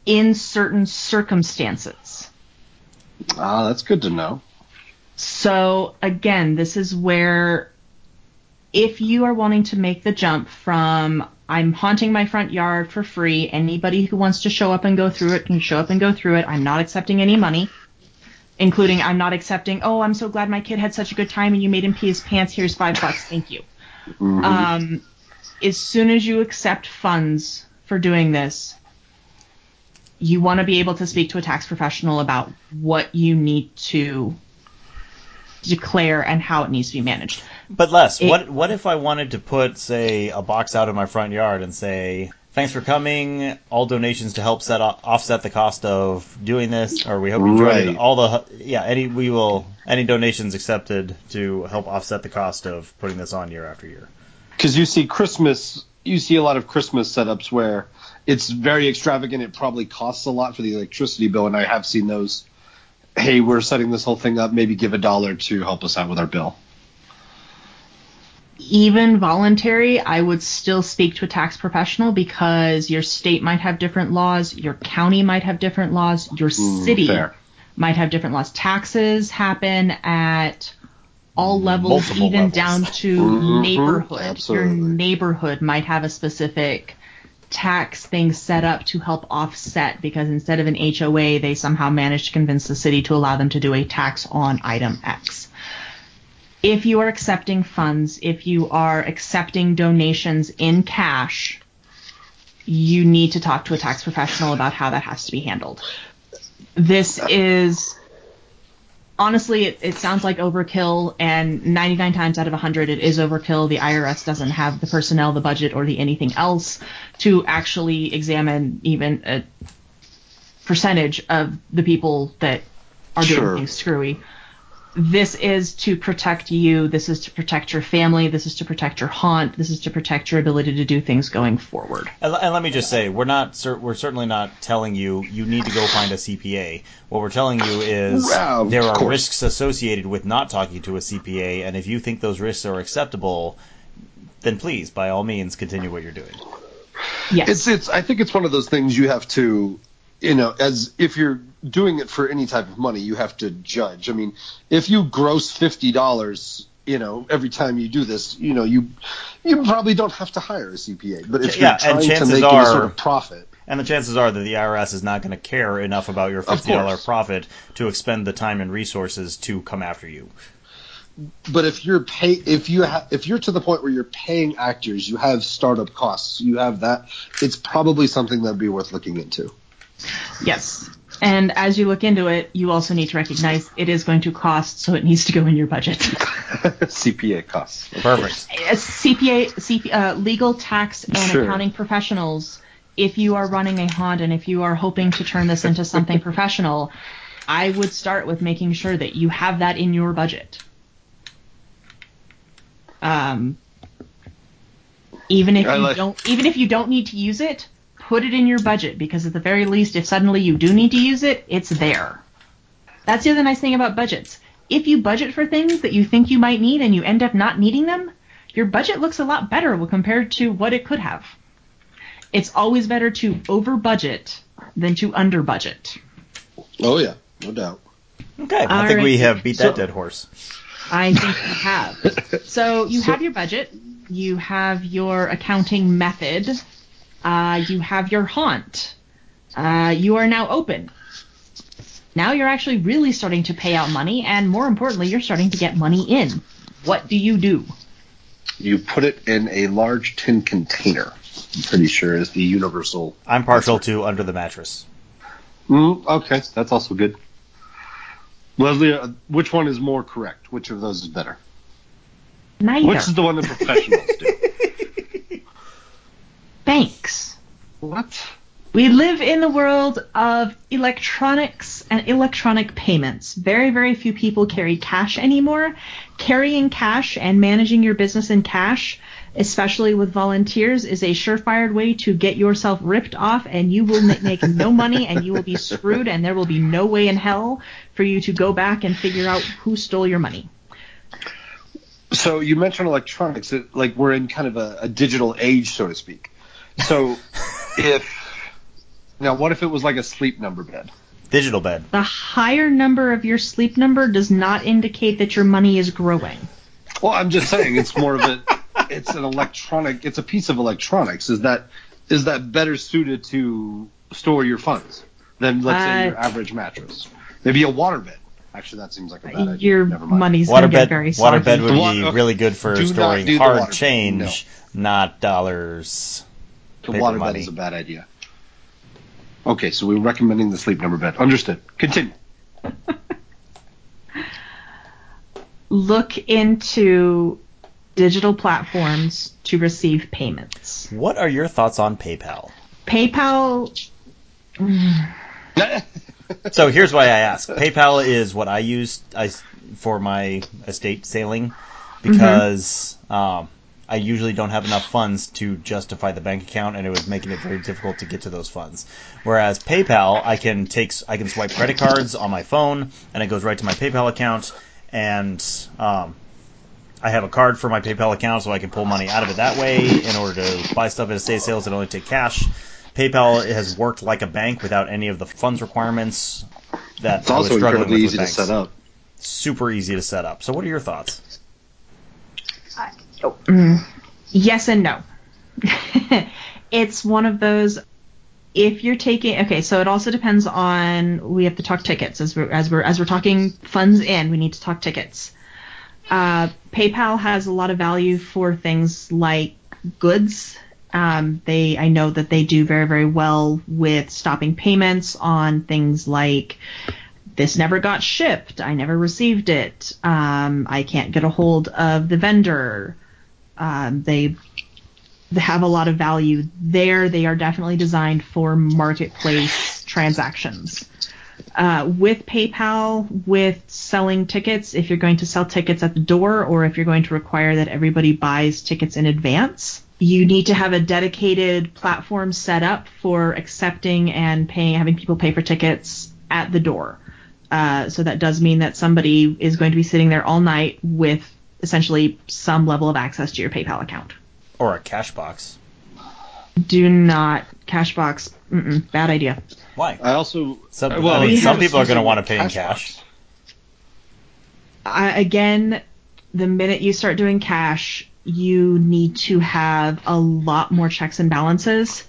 in certain circumstances. Ah, that's good to know. So again, this is where if you are wanting to make the jump from I'm haunting my front yard for free, anybody who wants to show up and go through it can show up and go through it. I'm not accepting any money, including I'm not accepting, oh, I'm so glad my kid had such a good time and you made him pee his pants. Here's five bucks. Thank you. Mhm. Um, as soon as you accept funds for doing this, you want to be able to speak to a tax professional about what you need to declare and how it needs to be managed. But Les, It- what what if I wanted to put, say, a box out in my front yard and say, "Thanks for coming. All donations to help set off, offset the cost of doing this, or we hope you enjoyed Right. it. All the yeah, any we will any donations accepted to help offset the cost of putting this on year after year." Because you see Christmas, you see a lot of Christmas setups where it's very extravagant. It probably costs a lot for the electricity bill, and I have seen those. Hey, we're setting this whole thing up. Maybe give a dollar to help us out with our bill. Even voluntary, I would still speak to a tax professional because your state might have different laws, your county might have different laws, your Mm, city fair. might have different laws. Taxes happen at all levels, Multiple even levels. down to Mhm, neighborhood. absolutely. Your neighborhood might have a specific tax thing set up to help offset because instead of an HOA, they somehow managed to convince the city to allow them to do a tax on item X. If you are accepting funds, if you are accepting donations in cash, you need to talk to a tax professional about how that has to be handled. This is honestly, it, it sounds like overkill, and 99 times out of 100, it is overkill. The IRS doesn't have the personnel, the budget, or the anything else to actually examine even a percentage of the people that are doing Sure. things screwy. This is to protect you. This is to protect your family. This is to protect your haunt. This is to protect your ability to do things going forward. And, and let me just say, we're not cer- we're certainly not telling you you need to go find a CPA. What we're telling you is Yeah, there are course. risks associated with not talking to a CPA, and if you think those risks are acceptable, then please, by all means, continue what you're doing. Yes. It's it's. I think it's one of those things you have to, you know, as if you're doing it for any type of money, you have to judge. I mean, if you gross fifty dollars, you know, every time you do this, you know, you you probably don't have to hire a CPA. But if Yeah, you're and trying to make are- any sort of profit, And the chances are that the IRS is not going to care enough about your fifty dollar profit to expend the time and resources to come after you. but if you're pay if you ha- if you're to the point where you're paying actors, you have startup costs, you have that. It's probably something that'd be worth looking into. Yes. And as you look into it, you also need to recognize it is going to cost, so it needs to go in your budget. CPA costs. Perfect. As CPA, CP, uh, legal, tax, and Sure. accounting professionals, if you are running a haunt and if you are hoping to turn this into something professional, I would start with making sure that you have that in your budget. Um, even if I you like- don't, even if you don't need to use it, put it in your budget because at the very least, if suddenly you do need to use it, it's there. That's the other nice thing about budgets. If you budget for things that you think you might need and you end up not needing them, your budget looks a lot better compared to what it could have. It's always better to over budget than to under budget. Oh yeah, no doubt. Okay, I think All we have beat So- that dead horse. I think we have. So you have your budget, you have your accounting method, uh, you have your haunt. Uh, you are now open. Now you're actually really starting to pay out money, and more importantly, you're starting to get money in. What do you do? You put it in a large tin container. I'm pretty sure is the universal. I'm partial to under the mattress. Mm, okay, that's also good. Leslie, uh, which one is more correct? Which of those is better? Neither. Which is the one that professionals do? Banks. What? We live in the world of electronics and electronic payments. Very, very few people carry cash anymore. Carrying cash and managing your business in cash, especially with volunteers, is a surefire way to get yourself ripped off and you will make no money and you will be screwed and there will be no way in hell for you to go back and figure out who stole your money. So you mentioned electronics, like we're in kind of a, a digital age, so to speak. So if now, what if it was like a sleep number bed? Digital bed. The higher number of your sleep number does not indicate that your money is growing. Well, I'm just saying it's more of a it's an electronic it's a piece of electronics. Is that is that better suited to store your funds than let's say Uh, your average mattress? Maybe a water bed. Actually, that seems like a bad idea. Your Never mind. money's going to get Waterbed, very soggy. waterbed would Wa- be really good for Do not storing do the hard waterbed. change, not dollars. The paper water money. bed is a bad idea. Okay, so we're recommending the sleep number bed. Understood. Continue. Look into digital platforms to receive payments. What are your thoughts on PayPal? PayPal So here's why I ask. PayPal is what I use I, for my estate sailing because um, I usually don't have enough funds to justify the bank account, and it was making it very difficult to get to those funds. Whereas PayPal, I can take I can swipe credit cards on my phone, and it goes right to my PayPal account, and um, I have a card for my PayPal account, so I can pull money out of it that way in order to buy stuff at estate sales and only take cash. PayPal has worked like a bank without any of the funds requirements that It's I was also struggling incredibly with easy with to set up. Super easy to set up. So what are your thoughts? Mm, yes and no. it's one of those. If you're taking okay, so it also depends on we have to talk tickets as we're as we're as we're talking funds in. We need to talk tickets. Uh, PayPal has a lot of value for things like goods. Um, they I know that they do very very well with stopping payments on things like this never got shipped. I never received it. Um, I can't get a hold of the vendor. They, they have a lot of value there. They are definitely designed for marketplace transactions. Uh, with PayPal, with selling tickets, if you're going to sell tickets at the door or if you're going to require that everybody buys tickets in advance, you need to have a dedicated platform set up for accepting and paying, having people pay for tickets at the door. Uh, so that does mean that somebody is going to be sitting there all night with essentially some level of access to your PayPal account. Or a cash box? Do not Cashbox. Mm-mm, bad idea. Why? I also Some, well, I mean, some people are going to want to pay in cash cash. I, again, the minute you start doing cash, you need to have a lot more checks and balances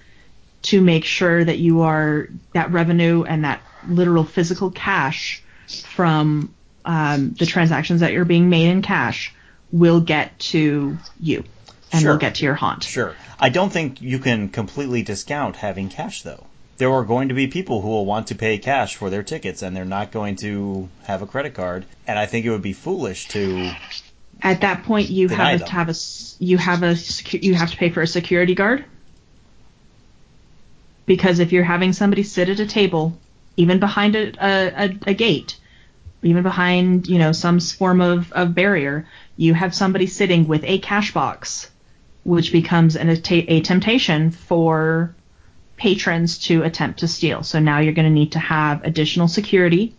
to make sure that you are that revenue and that literal physical cash from um, the transactions that you're being made in cash will get to you and Sure. will get to your haunt. Sure. I don't think you can completely discount having cash, though. There are going to be people who will want to pay cash for their tickets, and they're not going to have a credit card. And I think it would be foolish to. At that point, you have to have a you have a you have to pay for a security guard because if you're having somebody sit at a table, even behind a a, a, a gate, even behind you know some form of, of barrier, you have somebody sitting with a cash box, which becomes an, a, a temptation for patrons to attempt to steal. So now you're going to need to have additional security.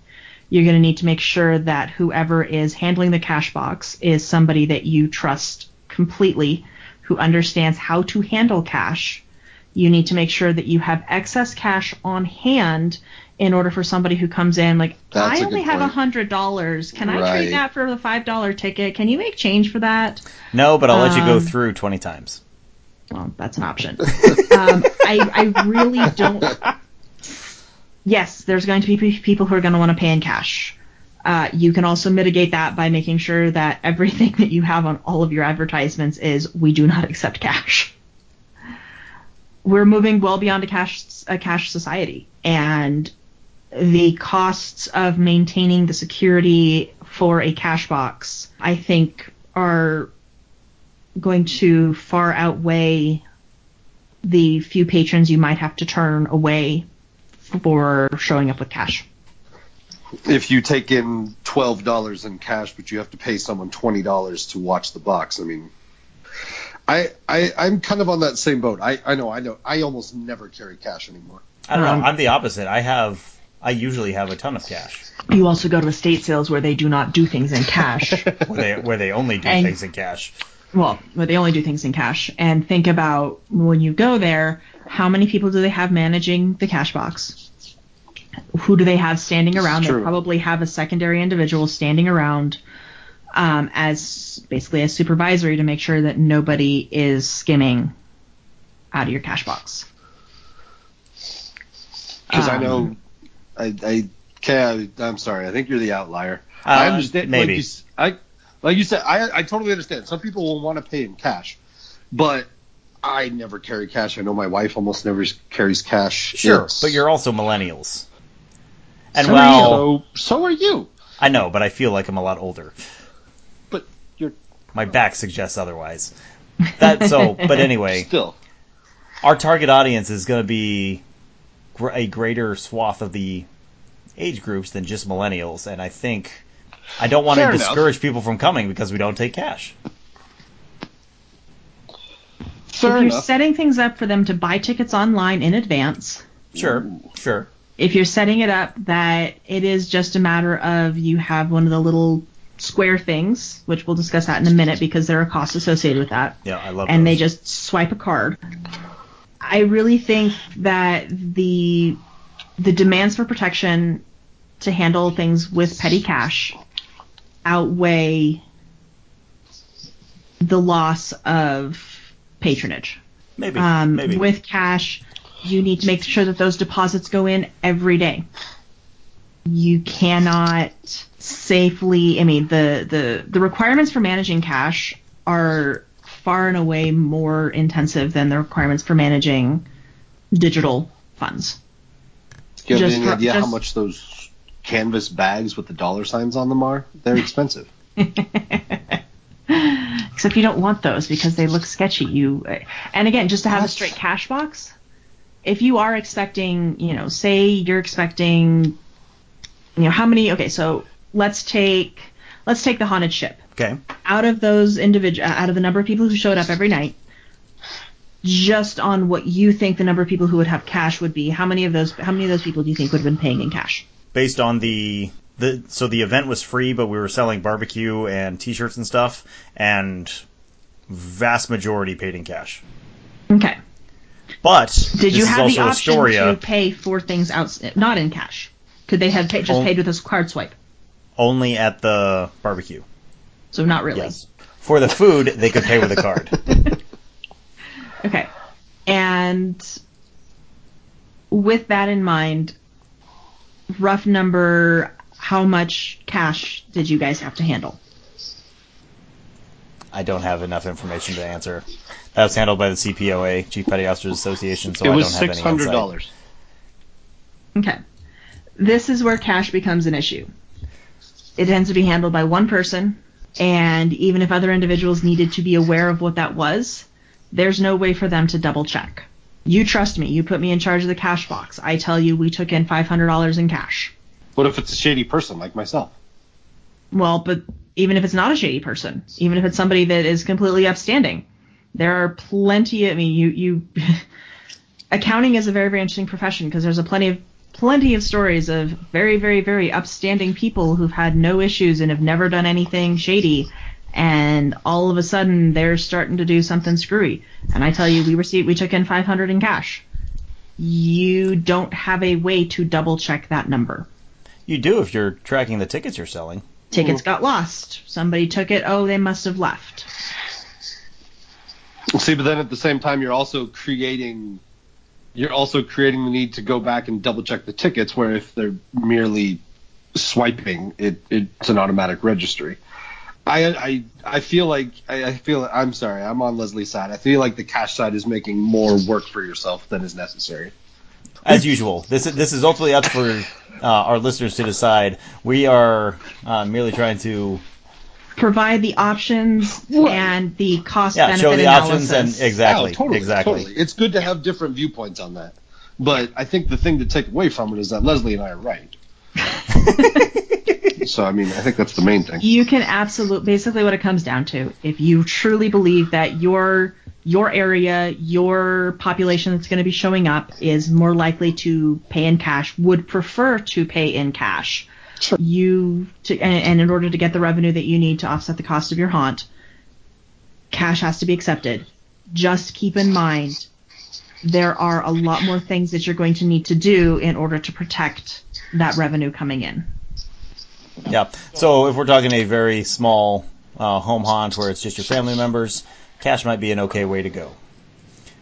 You're going to need to make sure that whoever is handling the cash box is somebody that you trust completely, who understands how to handle cash. You need to make sure that you have excess cash on hand in order for somebody who comes in like That's I a only good have a hundred dollars. Can I trade that for the five dollar ticket? Can you make change for that? No, but I'll let you go Um, through 20 times. Well, that's an option. um, I, I really don't. Yes, there's going to be people who are going to want to pay in cash. Uh, you can also mitigate that by making sure that everything that you have on all of your advertisements is we do not accept cash. We're moving well beyond a cash a cash society, and the costs of maintaining the security for a cash box, I think, are going to far outweigh the few patrons you might have to turn away for showing up with cash. If you take in twelve dollars in cash, but you have to pay someone twenty dollars to watch the box, I mean, I, I I'm kind of on that same boat. I, I know I know I almost never carry cash anymore. I don't Um, know. I'm the opposite. I have. I usually have a ton of cash You also go to estate sales where they do not do things in cash. where they where they only do And- things in cash. well, where they only do things in cash. And think about when you go there, how many people do they have managing the cash box? Who do they have standing around? They probably have a secondary individual standing around um, as basically a supervisory to make sure that nobody is skimming out of your cash box. Because I Um, know, I, I, Kay, I, I'm sorry. I think you're the outlier. Uh, I understand. maybe. Like you, I, like you said, I, I totally understand. Some people will want to pay in cash, but I never carry cash. I know my wife almost never carries cash. Sure, It's- but you're also millennials. And so so, so are you. I know, but I feel like I'm a lot older. But you're My back suggests otherwise. That so, but anyway, still. our target audience is going to be gr- a greater swath of the age groups than just millennials, and I think I don't want to Fair enough. discourage people from coming because we don't take cash. Fair if you're enough. setting things up for them to buy tickets online in advance, Sure, sure. if you're setting it up that it is just a matter of you have one of the little square things, which we'll discuss that in a minute because there are costs associated with that, Yeah, I love and they just swipe a card. I really think that the the demands for protection to handle things with petty cash outweigh the loss of patronage. maybe, Um, maybe. With cash, you need to make sure that those deposits go in every day. You cannot safely. I mean, the the the requirements for managing cash are far and away more intensive than the requirements for managing digital funds. Do you have just any idea how much those canvas bags with the dollar signs on them are? They're expensive. Except you don't want those because they look sketchy. You and again, just to have a straight cash box. If you are expecting, you know, say you're expecting, you know, how many? Okay, so let's take let's take the haunted ship. okay, Out of those individual, uh, out of the number of people who showed up every night, just on what you think the number of people who would have cash would be, how many of those how many of those people do you think would have been paying in cash? based on the the so the event was free, but we were selling barbecue and T-shirts and stuff, and vast majority paid in cash. Okay. But Did you have the option Astoria, to pay for things out not in cash? Could they have just Oh. paid with a card swipe? Only at the barbecue. So not really. Yes. For the food, they could pay with a card. Okay. And with that in mind, rough number, how much cash did you guys have to handle? I don't have enough information to answer. That was handled by the CPOA, Chief Petty Officers Association, so it I was don't have six any hundred insight. dollars. Okay. This is where cash becomes an issue. It tends to be handled by one person, and even if other individuals needed to be aware of what that was, there's no way for them to double check. You trust me. You put me in charge of the cash box. I tell you we took in $500 in cash. What if it's a shady person like myself? Well, but even if it's not a shady person, even if it's somebody that is completely upstanding, there are plenty. I mean, you you accounting is a very very interesting profession because there's a plenty of plenty of stories of very very very upstanding people who've had no issues and have never done anything shady, and all of a sudden they're starting to do something screwy. And I tell you, we received we took in 500 in cash. You don't have a way to double check that number. You do if you're tracking the tickets you're selling. Tickets got lost. Somebody took it. Oh, they must have left. See, but then at the same time, you're also creating, you're also creating the need to go back and double check the tickets. Where if they're merely swiping, it it's an automatic registry. I I I feel like I, I feel I'm sorry, I'm on Leslie's side. I feel like the cash side is making more work for yourself than is necessary. as usual, this is this is ultimately up for uh, our listeners to decide. We are uh, merely trying to Provide the options and the cost yeah benefit show the analysis. options and exactly Oh, totally, exactly. totally. It's good to have different viewpoints on that. But I think the thing to take away from it is that Leslie and I are right. so I mean, I think that's the main thing. You can absolutely basically what it comes down to. If you truly believe that your your area, your population that's going to be showing up is more likely to pay in cash, would prefer to pay in cash. You to and, and in order to get the revenue that you need to offset the cost of your haunt, cash has to be accepted. Just keep in mind there are a lot more things that you're going to need to do in order to protect that revenue coming in. Yeah. So if we're talking a very small uh, home haunt where it's just your family members, cash might be an okay way to go.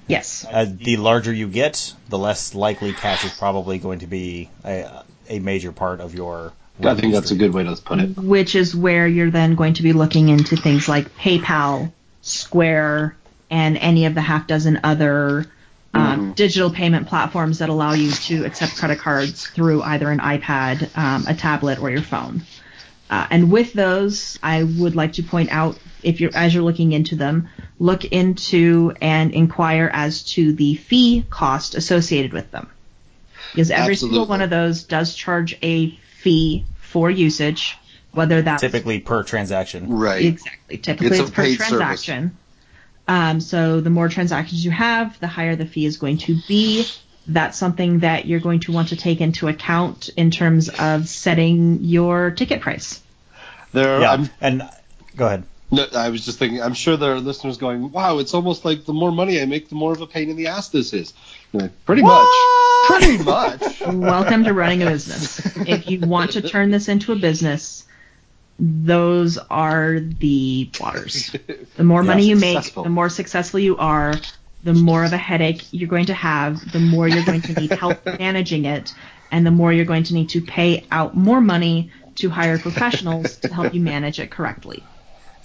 Yes. As the larger you get, the less likely cash is probably going to be a, a major part of your. I think that's a good way to put it. which is where you're then going to be looking into things like PayPal, Square, and any of the half dozen other um, digital payment platforms that allow you to accept credit cards through either an iPad, um, a tablet, or your phone. Uh, and with those, I would like to point out, if you're as you're looking into them, look into and inquire as to the fee cost associated with them, because every single one of those does charge a fee for usage, whether that's Typically per transaction. Right. Exactly. Typically, It's it's, per transaction. Um, so the more transactions you have, the higher the fee is going to be. That's something that you're going to want to take into account in terms of setting your ticket price. There, Yeah. I'm, And go ahead. no, I was just thinking. I'm sure there are listeners going, "Wow, it's almost like the more money I make, the more of a pain in the ass this is." You're like, pretty much. Pretty much. Welcome to running a business. If you want to turn this into a business, those are the waters. The more money you make, the more successful you are, the more of a headache you're going to have, the more you're going to need help managing it, and the more you're going to need to pay out more money to hire professionals to help you manage it correctly.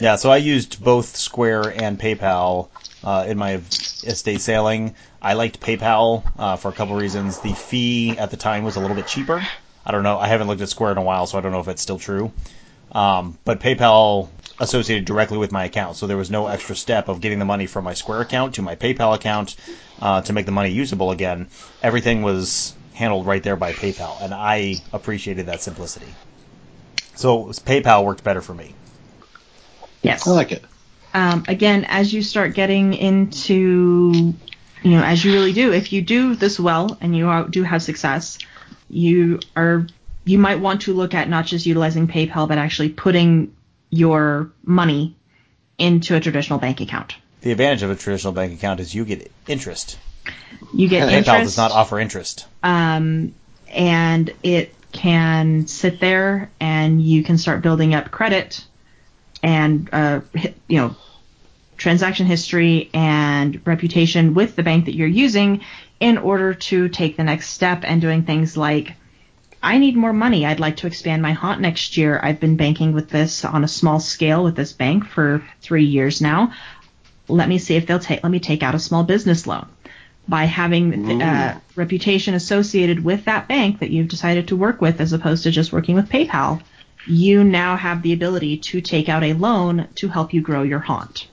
Yeah, so I used both Square and PayPal uh, in my estate sailing. I liked PayPal uh, for a couple reasons. The fee at the time was a little bit cheaper. I don't know. I haven't looked at Square in a while, so I don't know if it's still true. Um, but PayPal associated directly with my account, so there was no extra step of getting the money from my Square account to my PayPal account uh, to make the money usable again. Everything was handled right there by PayPal, and I appreciated that simplicity. So PayPal worked better for me. Yes. I like it. um, again, as you start getting into, you know, as you really do, if you do this well and you are, do have success, you are, you might want to look at not just utilizing PayPal, but actually putting your money into a traditional bank account. The advantage of a traditional bank account is you get interest. You get PayPal interest, does not offer interest. um, and it can sit there, and you can start building up credit and uh, you know transaction history and reputation with the bank that you're using in order to take the next step and doing things like I need more money. I'd like to expand my haunt next year. I've been banking with this on a small scale with this bank for three years now. Let me see if they'll take. Let me take out a small business loan. By having uh, reputation associated with that bank that you've decided to work with, as opposed to just working with PayPal, you now have the ability to take out a loan to help you grow your haunt.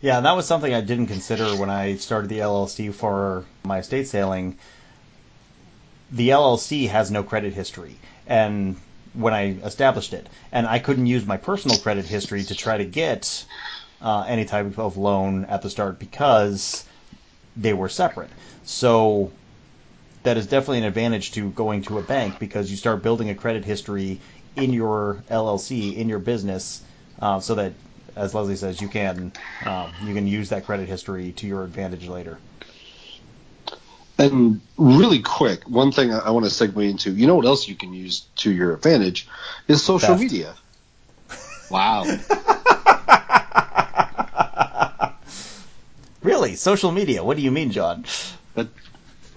Yeah, that was something I didn't consider when I started the LLC for my estate sailing. The LLC has no credit history, and when I established it, and I couldn't use my personal credit history to try to get uh, any type of loan at the start because they were separate. So that is definitely an advantage to going to a bank because you start building a credit history in your LLC in your business, uh, so that, as Leslie says, you can um, you can use that credit history to your advantage later. And really quick, one thing I, I want to segue into, you know what else you can use to your advantage is social Theft. media. Wow. Really, social media? What do you mean, John? That,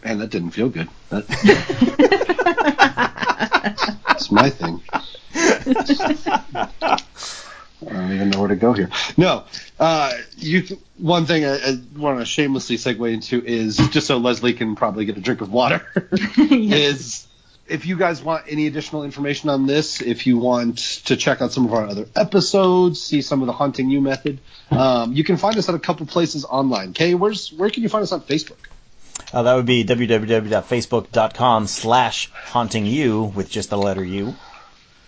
man, that didn't feel good. That, that's my thing. I don't even know where to go here. No, Uh, you one thing I, I want to shamelessly segue into is just so Leslie can probably get a drink of water. Is if you guys want any additional information on this, if you want to check out some of our other episodes, see some of the haunting you method, um, you can find us at a couple places online. Kay, where's where can you find us on Facebook? Uh, that would be www.facebook.com slash haunting you with just the letter U.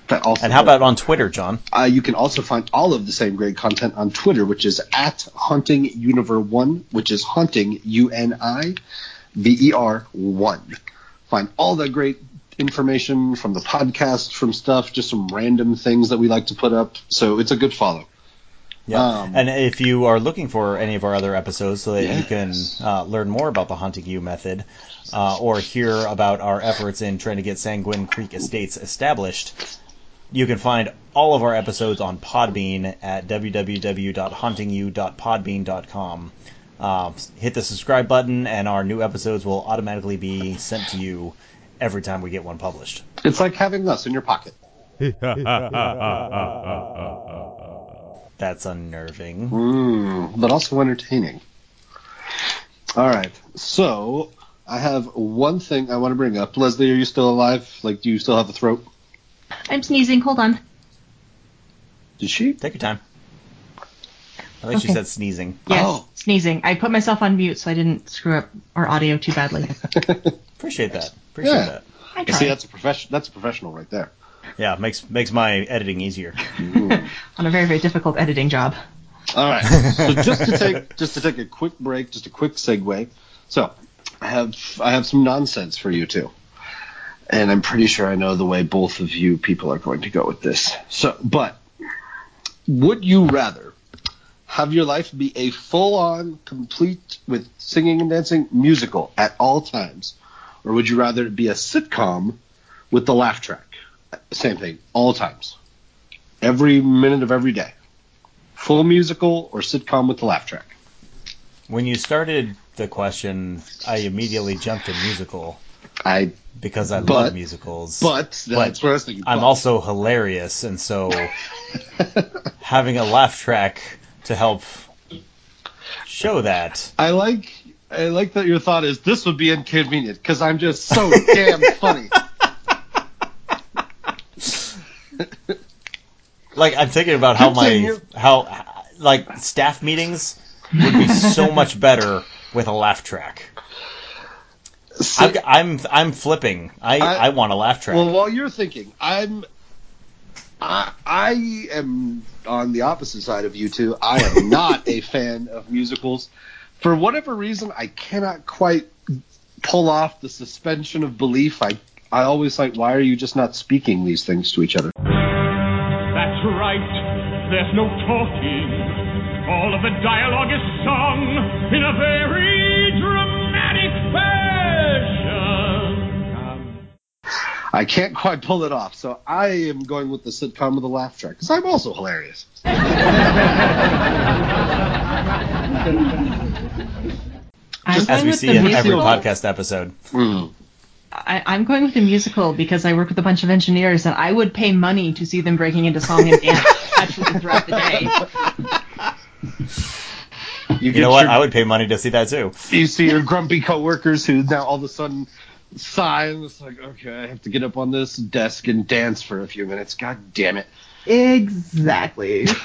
And how about on Twitter, John? Uh, you can also find all of the same great content on Twitter, which is at Haunting Univer One, which is Haunting U N I V E R One. Find all the great information from the podcast, from stuff, just some random things that we like to put up. So it's a good follow. Yeah. Um, and if you are looking for any of our other episodes so that you can uh, learn more about the Haunting You method uh, or hear about our efforts in trying to get Sanguine Creek Estates established, you can find all of our episodes on Podbean at www.hauntingyou.podbean.com. Uh, hit the subscribe button, and our new episodes will automatically be sent to you every time we get one published. It's like having us in your pocket. That's unnerving. Mm, but also entertaining. All right. So I have one thing I want to bring up. Leslie, are you still alive? Like, do you still have a throat? I'm sneezing. Hold on. Did she? Take your time. I think she said sneezing. Yes, Oh. sneezing. I put myself on mute so I didn't screw up our audio too badly. Appreciate that. Appreciate Yeah. that. I See, that's a profession. That's a professional right there. Yeah, makes makes my editing easier. on a very very difficult editing job. All right. So just to take just to take a quick break, just a quick segue. So I have I have some nonsense for you two, and I'm pretty sure I know the way both of you people are going to go with this. So, but would you rather have your life be a full-on, complete with singing and dancing musical at all times, or would you rather it be a sitcom with the laugh track? Same thing, all times, every minute of every day full musical or sitcom with the laugh track? When you started the question, I immediately jumped to musical I because I But- love musicals. but that's what I was thinking. I'm but. also hilarious, and so having a laugh track to help show that. I like I like that your thought is this would be inconvenient because I'm just so damn funny. Like I'm thinking about how my how like staff meetings would be so much better with a laugh track. See, I'm I'm, I'm flipping. I, I- I want a laugh track. well, while you're thinking, I'm I I am on the opposite side of you two. I am not a fan of musicals. For whatever reason, I cannot quite pull off the suspension of belief. I I always like, why are you just not speaking these things to each other? That's right. There's no talking. All of the dialogue is sung in a very dramatic fashion. I can't quite pull it off, so I am going with the sitcom with the laugh track because I'm also hilarious. I'm As we see the in every podcast episode. Mm. I, I'm going with the musical because I work with a bunch of engineers and I would pay money to see them breaking into song and dance actually throughout the day. You get know what? your- I would pay money to see that too. You see your grumpy coworkers who now all of a sudden sigh and it's like, okay, I have to get up on this desk and dance for a few minutes. God damn it. Exactly.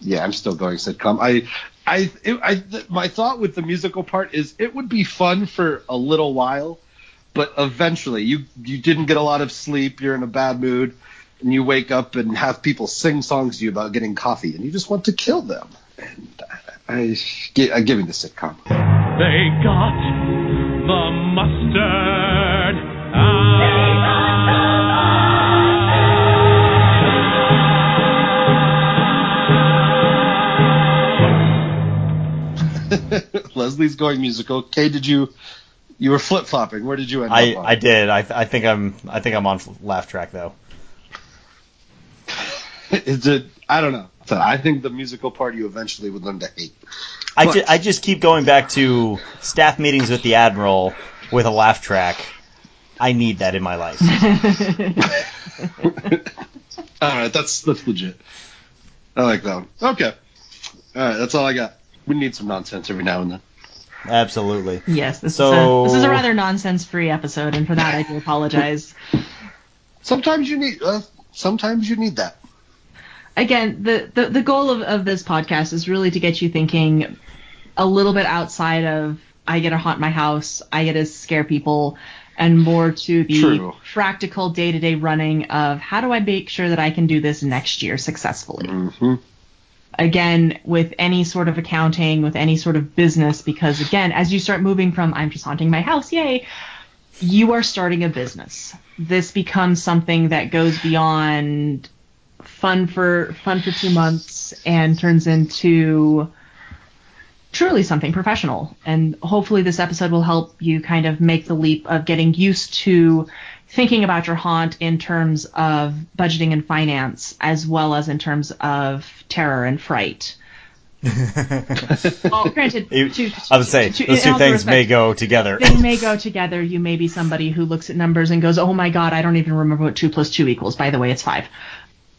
Yeah, I'm still going sitcom. I, I, it, I, th- my thought with the musical part is it would be fun for a little while, but eventually you you didn't get a lot of sleep, you're in a bad mood, and you wake up and have people sing songs to you about getting coffee, and you just want to kill them. And I, I, I give me the sitcom. They got the mustard. Ah. Leslie's going musical. Kay, did you? You were flip flopping. Where did you end I, up? On? I did. I, I think I'm I think I'm on laugh track though. Is it? I don't know. So I think the musical part you eventually would learn to hate. I, But- ju- I just keep going back to staff meetings with the admiral with a laugh track. I need that in my life. All right, that's that's legit. I like that one. Okay. All right, that's all I got. We need some nonsense every now and then. Absolutely. Yes, this So- is a this is a rather nonsense-free episode, and for that I do apologize. Sometimes you need. Uh, sometimes you need that. Again, the, the the goal of, of this podcast is really to get you thinking a little bit outside of I get to haunt my house, I get to scare people, and more to the True. practical day-to-day running of how do I make sure that I can do this next year successfully. Mm-hmm. again with any sort of accounting with any sort of business because again as you start moving from i'm just haunting my house yay you are starting a business this becomes something that goes beyond fun for fun for two months and turns into truly something professional and hopefully this episode will help you kind of make the leap of getting used to thinking about your haunt in terms of budgeting and finance as well as in terms of terror and fright well, granted, You- to- I would say to- those two all due things may go together. They may go together. You may be somebody who looks at numbers and goes, "Oh my God, I don't even remember what two plus two equals." By the way, it's five.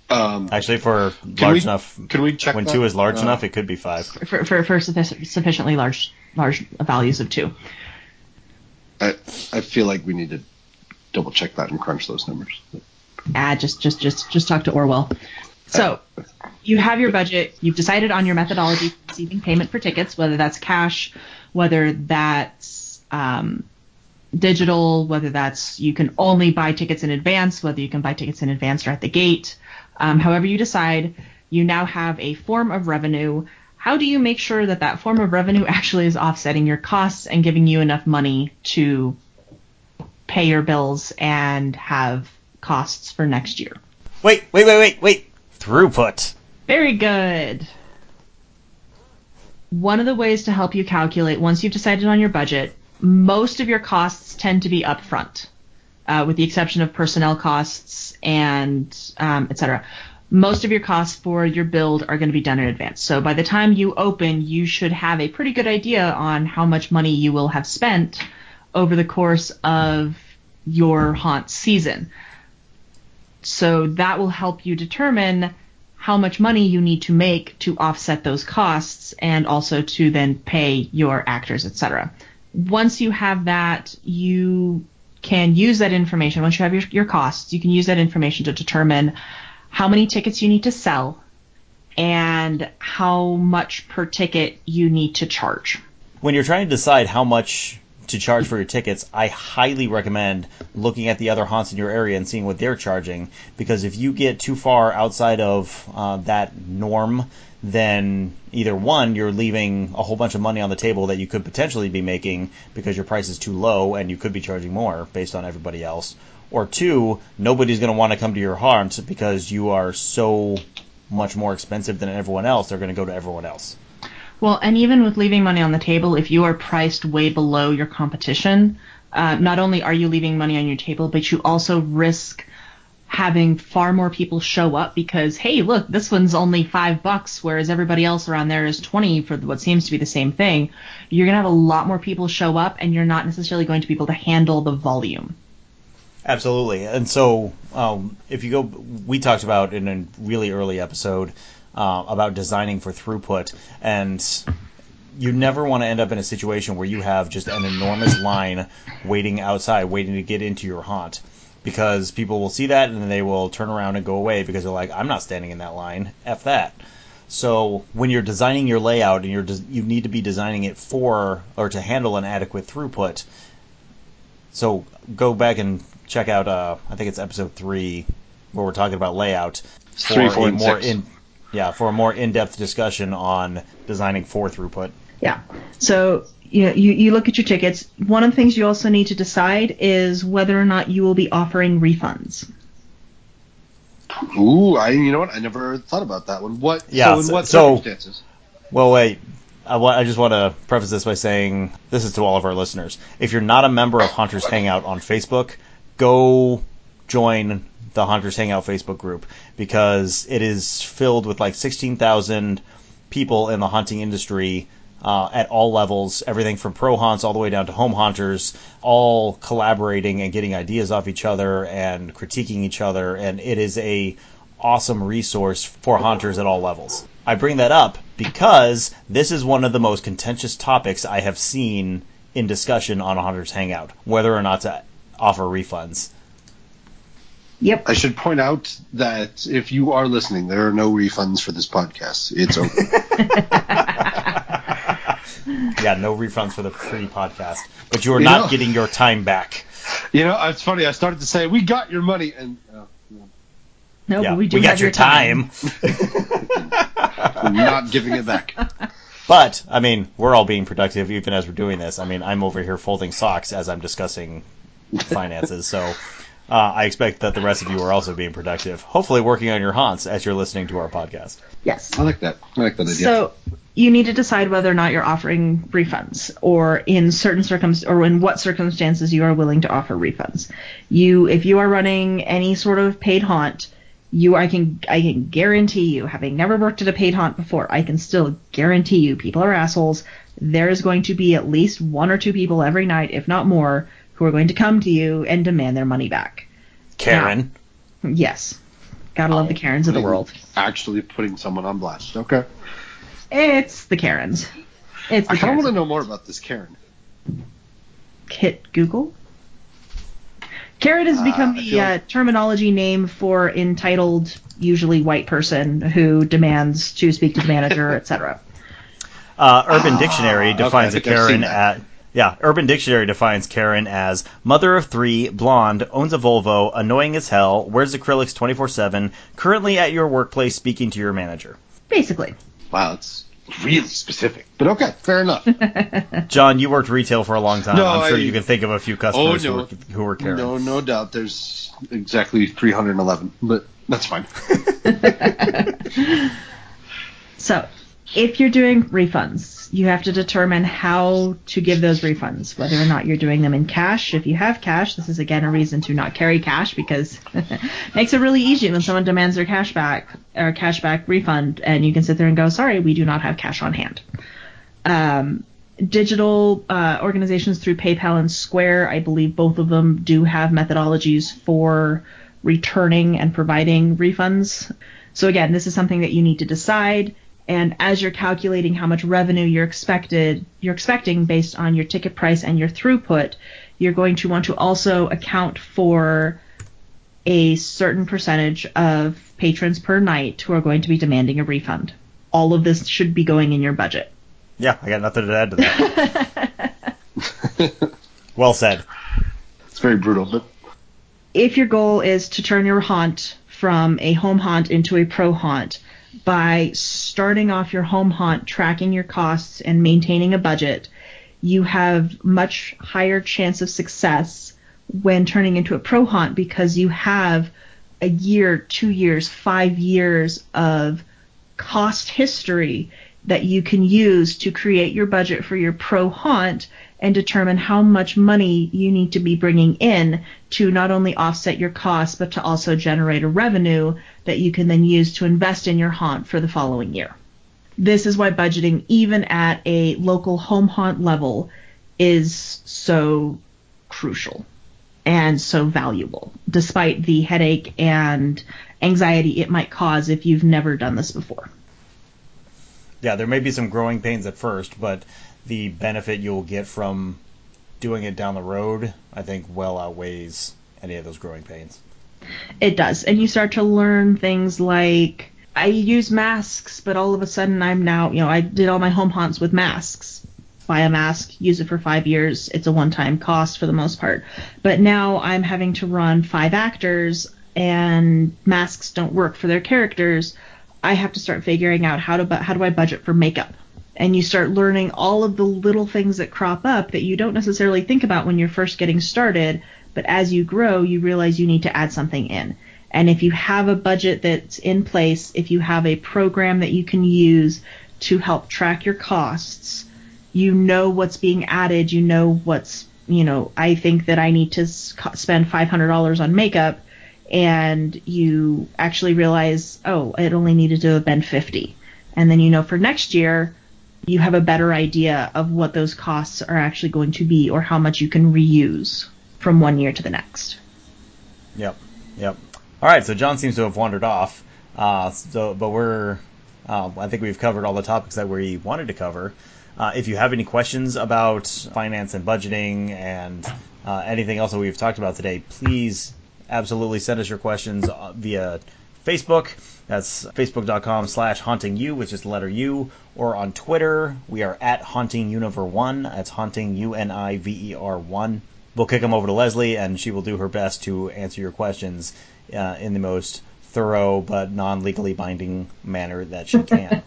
Um, Actually, for large we- enough, can we check when that? two is large Uh, enough, it could be five. For for, for suffic- sufficiently large large values of two. I I feel like we need to double check that and crunch those numbers. Ah, just just just just talk to Orwell. So, you have your budget. You've decided on your methodology for receiving payment for tickets, whether that's cash, whether that's um, digital, whether that's you can only buy tickets in advance, whether you can buy tickets in advance or at the gate. Um, however you decide, you now have a form of revenue. How do you make sure that that form of revenue actually is offsetting your costs and giving you enough money to pay your bills and have costs for next year? Wait, wait, wait, wait, wait. Throughput. Very good. One of the ways to help you calculate once you've decided on your budget, most of your costs tend to be upfront, uh, with the exception of personnel costs and um, etc. Most of your costs for your build are going to be done in advance. So by the time you open, you should have a pretty good idea on how much money you will have spent over the course of your haunt season. So that will help you determine how much money you need to make to offset those costs and also to then pay your actors, etc. Once you have that, you can use that information. Once you have your, your costs, you can use that information to determine how many tickets you need to sell and how much per ticket you need to charge. When you're trying to decide how much to charge for your tickets, I highly recommend looking at the other haunts in your area and seeing what they're charging. Because if you get too far outside of uh, that norm, then either one, you're leaving a whole bunch of money on the table that you could potentially be making because your price is too low and you could be charging more based on everybody else. Or two, nobody's going to want to come to your haunt because you are so much more expensive than everyone else. They're going to go to everyone else. Well, and even with leaving money on the table, if you are priced way below your competition, uh, not only are you leaving money on your table, but you also risk having far more people show up because, hey, look, this one's only five bucks, whereas everybody else around there is 20 for what seems to be the same thing. You're going to have a lot more people show up, and you're not necessarily going to be able to handle the volume. Absolutely. And so, um, if you go, we talked about in a really early episode uh, about designing for throughput, and you never want to end up in a situation where you have just an enormous line waiting outside, waiting to get into your haunt. Because people will see that and then they will turn around and go away because they're like, I'm not standing in that line. F that. So when you're designing your layout and you're des- you need to be designing it for or to handle an adequate throughput. So go back and check out uh, I think it's episode three where we're talking about layout for Three, four, a and more six. in yeah for a more in-depth discussion on designing for throughput. Yeah. So you, know, you you look at your tickets. One of the things you also need to decide is whether or not you will be offering refunds. Ooh, I you know what? I never thought about that one. What? Yeah, So in so- what so- circumstances? Well, wait. I, wa- I just want to preface this by saying this is to all of our listeners. If you're not a member of Haunters Hangout on Facebook, go join the Haunters Hangout Facebook group because it is filled with like 16,000 people in the hunting industry uh, at all levels, everything from pro haunts all the way down to home haunters, all collaborating and getting ideas off each other and critiquing each other. And it is a awesome resource for haunters at all levels. I bring that up because this is one of the most contentious topics I have seen in discussion on a Haunters Hangout, whether or not to offer refunds. Yep. I should point out that if you are listening, there are no refunds for this podcast. It's over. Yeah, no refunds for the free podcast, but you are You not know- getting your time back. you know, it's funny. I started to say, "We got your money," and oh, no, No, yeah, but we do got your time. we're not giving it back. But I mean, we're all being productive even as we're doing this. I mean, I'm over here folding socks as I'm discussing finances, so uh, I expect that the rest of you are also being productive. Hopefully, working on your haunts as you're listening to our podcast. Yes. I like that. I like that idea. So you need to decide whether or not you're offering refunds, or in certain circumstances or in what circumstances you are willing to offer refunds. You, if you are running any sort of paid haunt, you, I can, I can guarantee you, having never worked at a paid haunt before, I can still guarantee you, people are assholes. There is going to be at least one or two people every night, if not more, who are going to come to you and demand their money back. Karen, Yes. Gotta love the Karens of the world. Actually, putting someone on blast. Okay. It's the Karens. It's the I kind of want to know more about this Karen. hit Google. Karen has become Uh, the feel uh, terminology name for entitled, usually white person who demands to speak to the manager, etc. uh, Urban Dictionary okay, defines I a think Karen that. At yeah. Urban Dictionary defines Karen as mother of three, blonde, owns a Volvo, annoying as hell, wears acrylics 24/7, currently at your workplace speaking to your manager. Basically. Wow, it's really specific. But okay, fair enough. John, you worked retail for a long time. No, I'm sure I- you can think of a few customers Oh, who, were, who were Karen. No, no doubt. There's exactly 311, but that's fine. So, if you're doing refunds, you have to determine how to give those refunds, whether or not you're doing them in cash. If you have cash, this is again a reason to not carry cash because it makes it really easy when someone demands their cash back or cash back refund, and you can sit there and go, "Sorry, we do not have cash on hand." Um, digital uh, organizations through PayPal and Square, I believe both of them do have methodologies for returning and providing refunds. So again, this is something that you need to decide. And as you're calculating how much revenue you're expected, you're expecting based on your ticket price and your throughput, you're going to want to also account for a certain percentage of patrons per night who are going to be demanding a refund. All of this should be going in your budget. Yeah, I got nothing to add to that. well said. It's very brutal, but if your goal is to turn your haunt from a home haunt into a pro haunt by starting off your home haunt, tracking your costs, and maintaining a budget, you have much higher chance of success when turning into a pro haunt because you have a year, two years, five years of cost history that you can use to create your budget for your pro haunt and determine how much money you need to be bringing in to not only offset your costs but to also generate a revenue that you can then use to invest in your haunt for the following year. This is why budgeting, even at a local home haunt level, is so crucial and so valuable, despite the headache and anxiety it might cause if you've never done this before. Yeah, there may be some growing pains at first, but the benefit you'll get from doing it down the road, I think, well outweighs any of those growing pains. It does. And you start to learn things like I use masks, but all of a sudden I'm now, you know, I did all my home haunts with masks. Buy a mask, use it for five years. It's a one time cost for the most part. But now I'm having to run five actors and masks don't work for their characters. I have to start figuring out how to how do I budget for makeup. And you start learning all of the little things that crop up that you don't necessarily think about when you're first getting started, but as you grow, you realize you need to add something in. And if you have a budget that's in place, if you have a program that you can use to help track your costs, you know what's being added, you know what's, you know, I think that I need to spend $500 on makeup and you actually realize, oh, it only needed to have been 50. And then you know for next year, you have a better idea of what those costs are actually going to be or how much you can reuse from one year to the next. Yep, yep. All right, so John seems to have wandered off. Uh, so, but we're, uh, I think we've covered all the topics that we wanted to cover. Uh, if you have any questions about finance and budgeting and uh, anything else that we've talked about today, please absolutely send us your questions uh, via Facebook. That's facebook.com slash haunting you, which is the letter U. Or on Twitter, we are at haunting univer one. That's haunting U N I V E R one. We'll kick them over to Leslie, and she will do her best to answer your questions uh, in the most thorough but non legally binding manner that she can.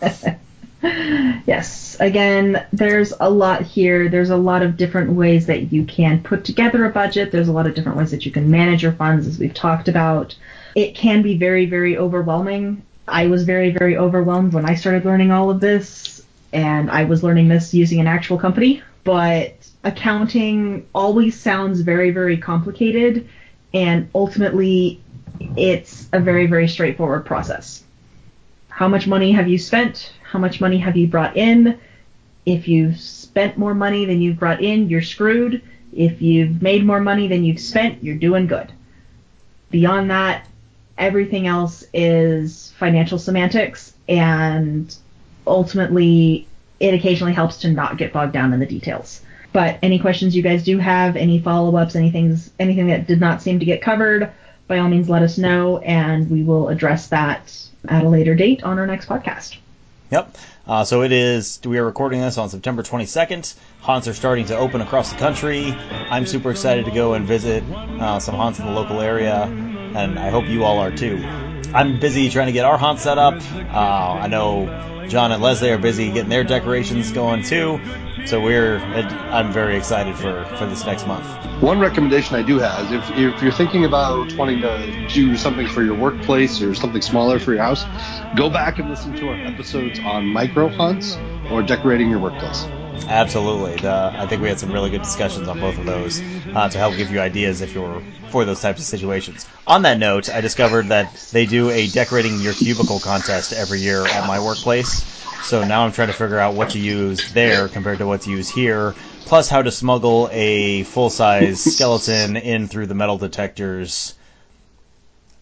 yes. Again, there's a lot here. There's a lot of different ways that you can put together a budget. There's a lot of different ways that you can manage your funds, as we've talked about. It can be very, very overwhelming. I was very, very overwhelmed when I started learning all of this, and I was learning this using an actual company. But accounting always sounds very, very complicated, and ultimately, it's a very, very straightforward process. How much money have you spent? How much money have you brought in? If you've spent more money than you've brought in, you're screwed. If you've made more money than you've spent, you're doing good. Beyond that, everything else is financial semantics, and ultimately, it occasionally helps to not get bogged down in the details. But any questions you guys do have, any follow-ups, anything, anything that did not seem to get covered, by all means, let us know, and we will address that at a later date on our next podcast. Yep. Uh, so it is. We are recording this on September 22nd. Haunts are starting to open across the country. I'm super excited to go and visit uh, some haunts in the local area, and I hope you all are too. I'm busy trying to get our haunt set up. Uh, I know John and Leslie are busy getting their decorations going too. So we're. I'm very excited for for this next month. One recommendation I do have if, if you're thinking about wanting to do something for your workplace or something smaller for your house, go back and listen to our episodes on micro haunts or decorating your workplace. Absolutely. The, I think we had some really good discussions on both of those uh, to help give you ideas if you're for those types of situations. On that note, I discovered that they do a decorating your cubicle contest every year at my workplace. So now I'm trying to figure out what to use there compared to what to use here, plus how to smuggle a full size skeleton in through the metal detectors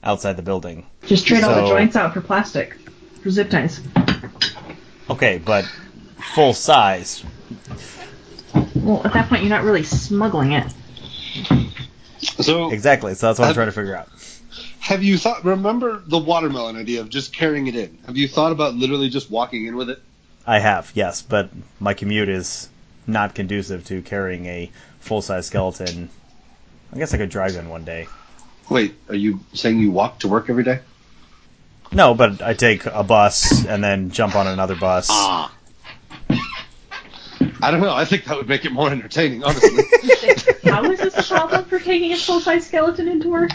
outside the building. Just trade so, all the joints out for plastic, for zip ties. Okay, but full size. Well, at that point, you're not really smuggling it. So exactly. So that's what I'm trying to figure out. Have you thought? Remember the watermelon idea of just carrying it in? Have you thought about literally just walking in with it? I have, yes, but my commute is not conducive to carrying a full size skeleton. I guess I could drive in one day. Wait, are you saying you walk to work every day? No, but I take a bus and then jump on another bus. Ah. I don't know. I think that would make it more entertaining, honestly. How is this a problem for taking a full size skeleton into work?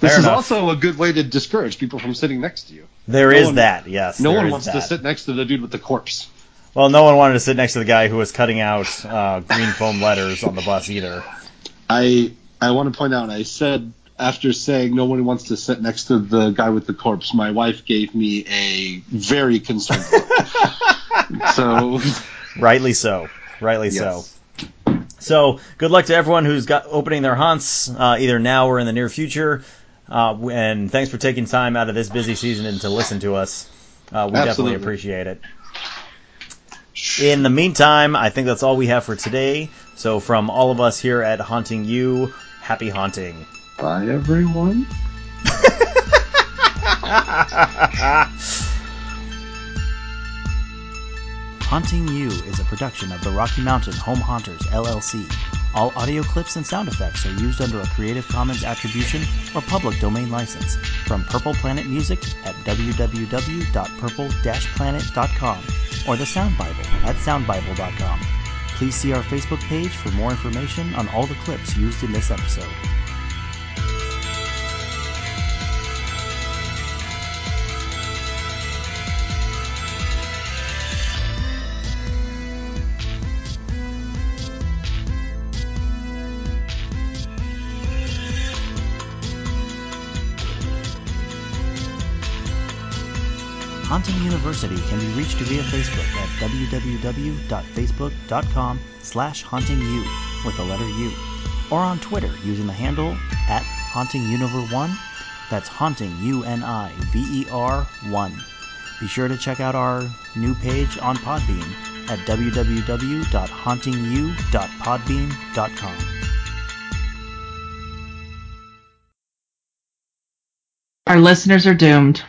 This Fair is enough. also a good way to discourage people from sitting next to you. There no is one, that, yes. No one wants that. to sit next to the dude with the corpse. Well, no one wanted to sit next to the guy who was cutting out uh, green foam letters on the bus either. I I want to point out, I said after saying no one wants to sit next to the guy with the corpse, my wife gave me a very concerned look. so, rightly so, rightly yes. so. So, good luck to everyone who's got opening their haunts uh, either now or in the near future. Uh, and thanks for taking time out of this busy season and to listen to us. Uh, we Absolutely. definitely appreciate it. In the meantime, I think that's all we have for today. So, from all of us here at Haunting You, happy haunting. Bye, everyone. Haunting You is a production of the Rocky Mountain Home Haunters, LLC. All audio clips and sound effects are used under a Creative Commons Attribution or Public Domain license from Purple Planet Music at www.purple-planet.com or the Sound Bible at soundbible.com. Please see our Facebook page for more information on all the clips used in this episode. Can be reached via Facebook at www.facebook.com slash hauntingu with the letter U, or on Twitter using the handle at hauntinguniver1 That's haunting, U N I V E R 1. Be sure to check out our new page on Podbean at www.hauntingyou.podbean.com. Our listeners are doomed.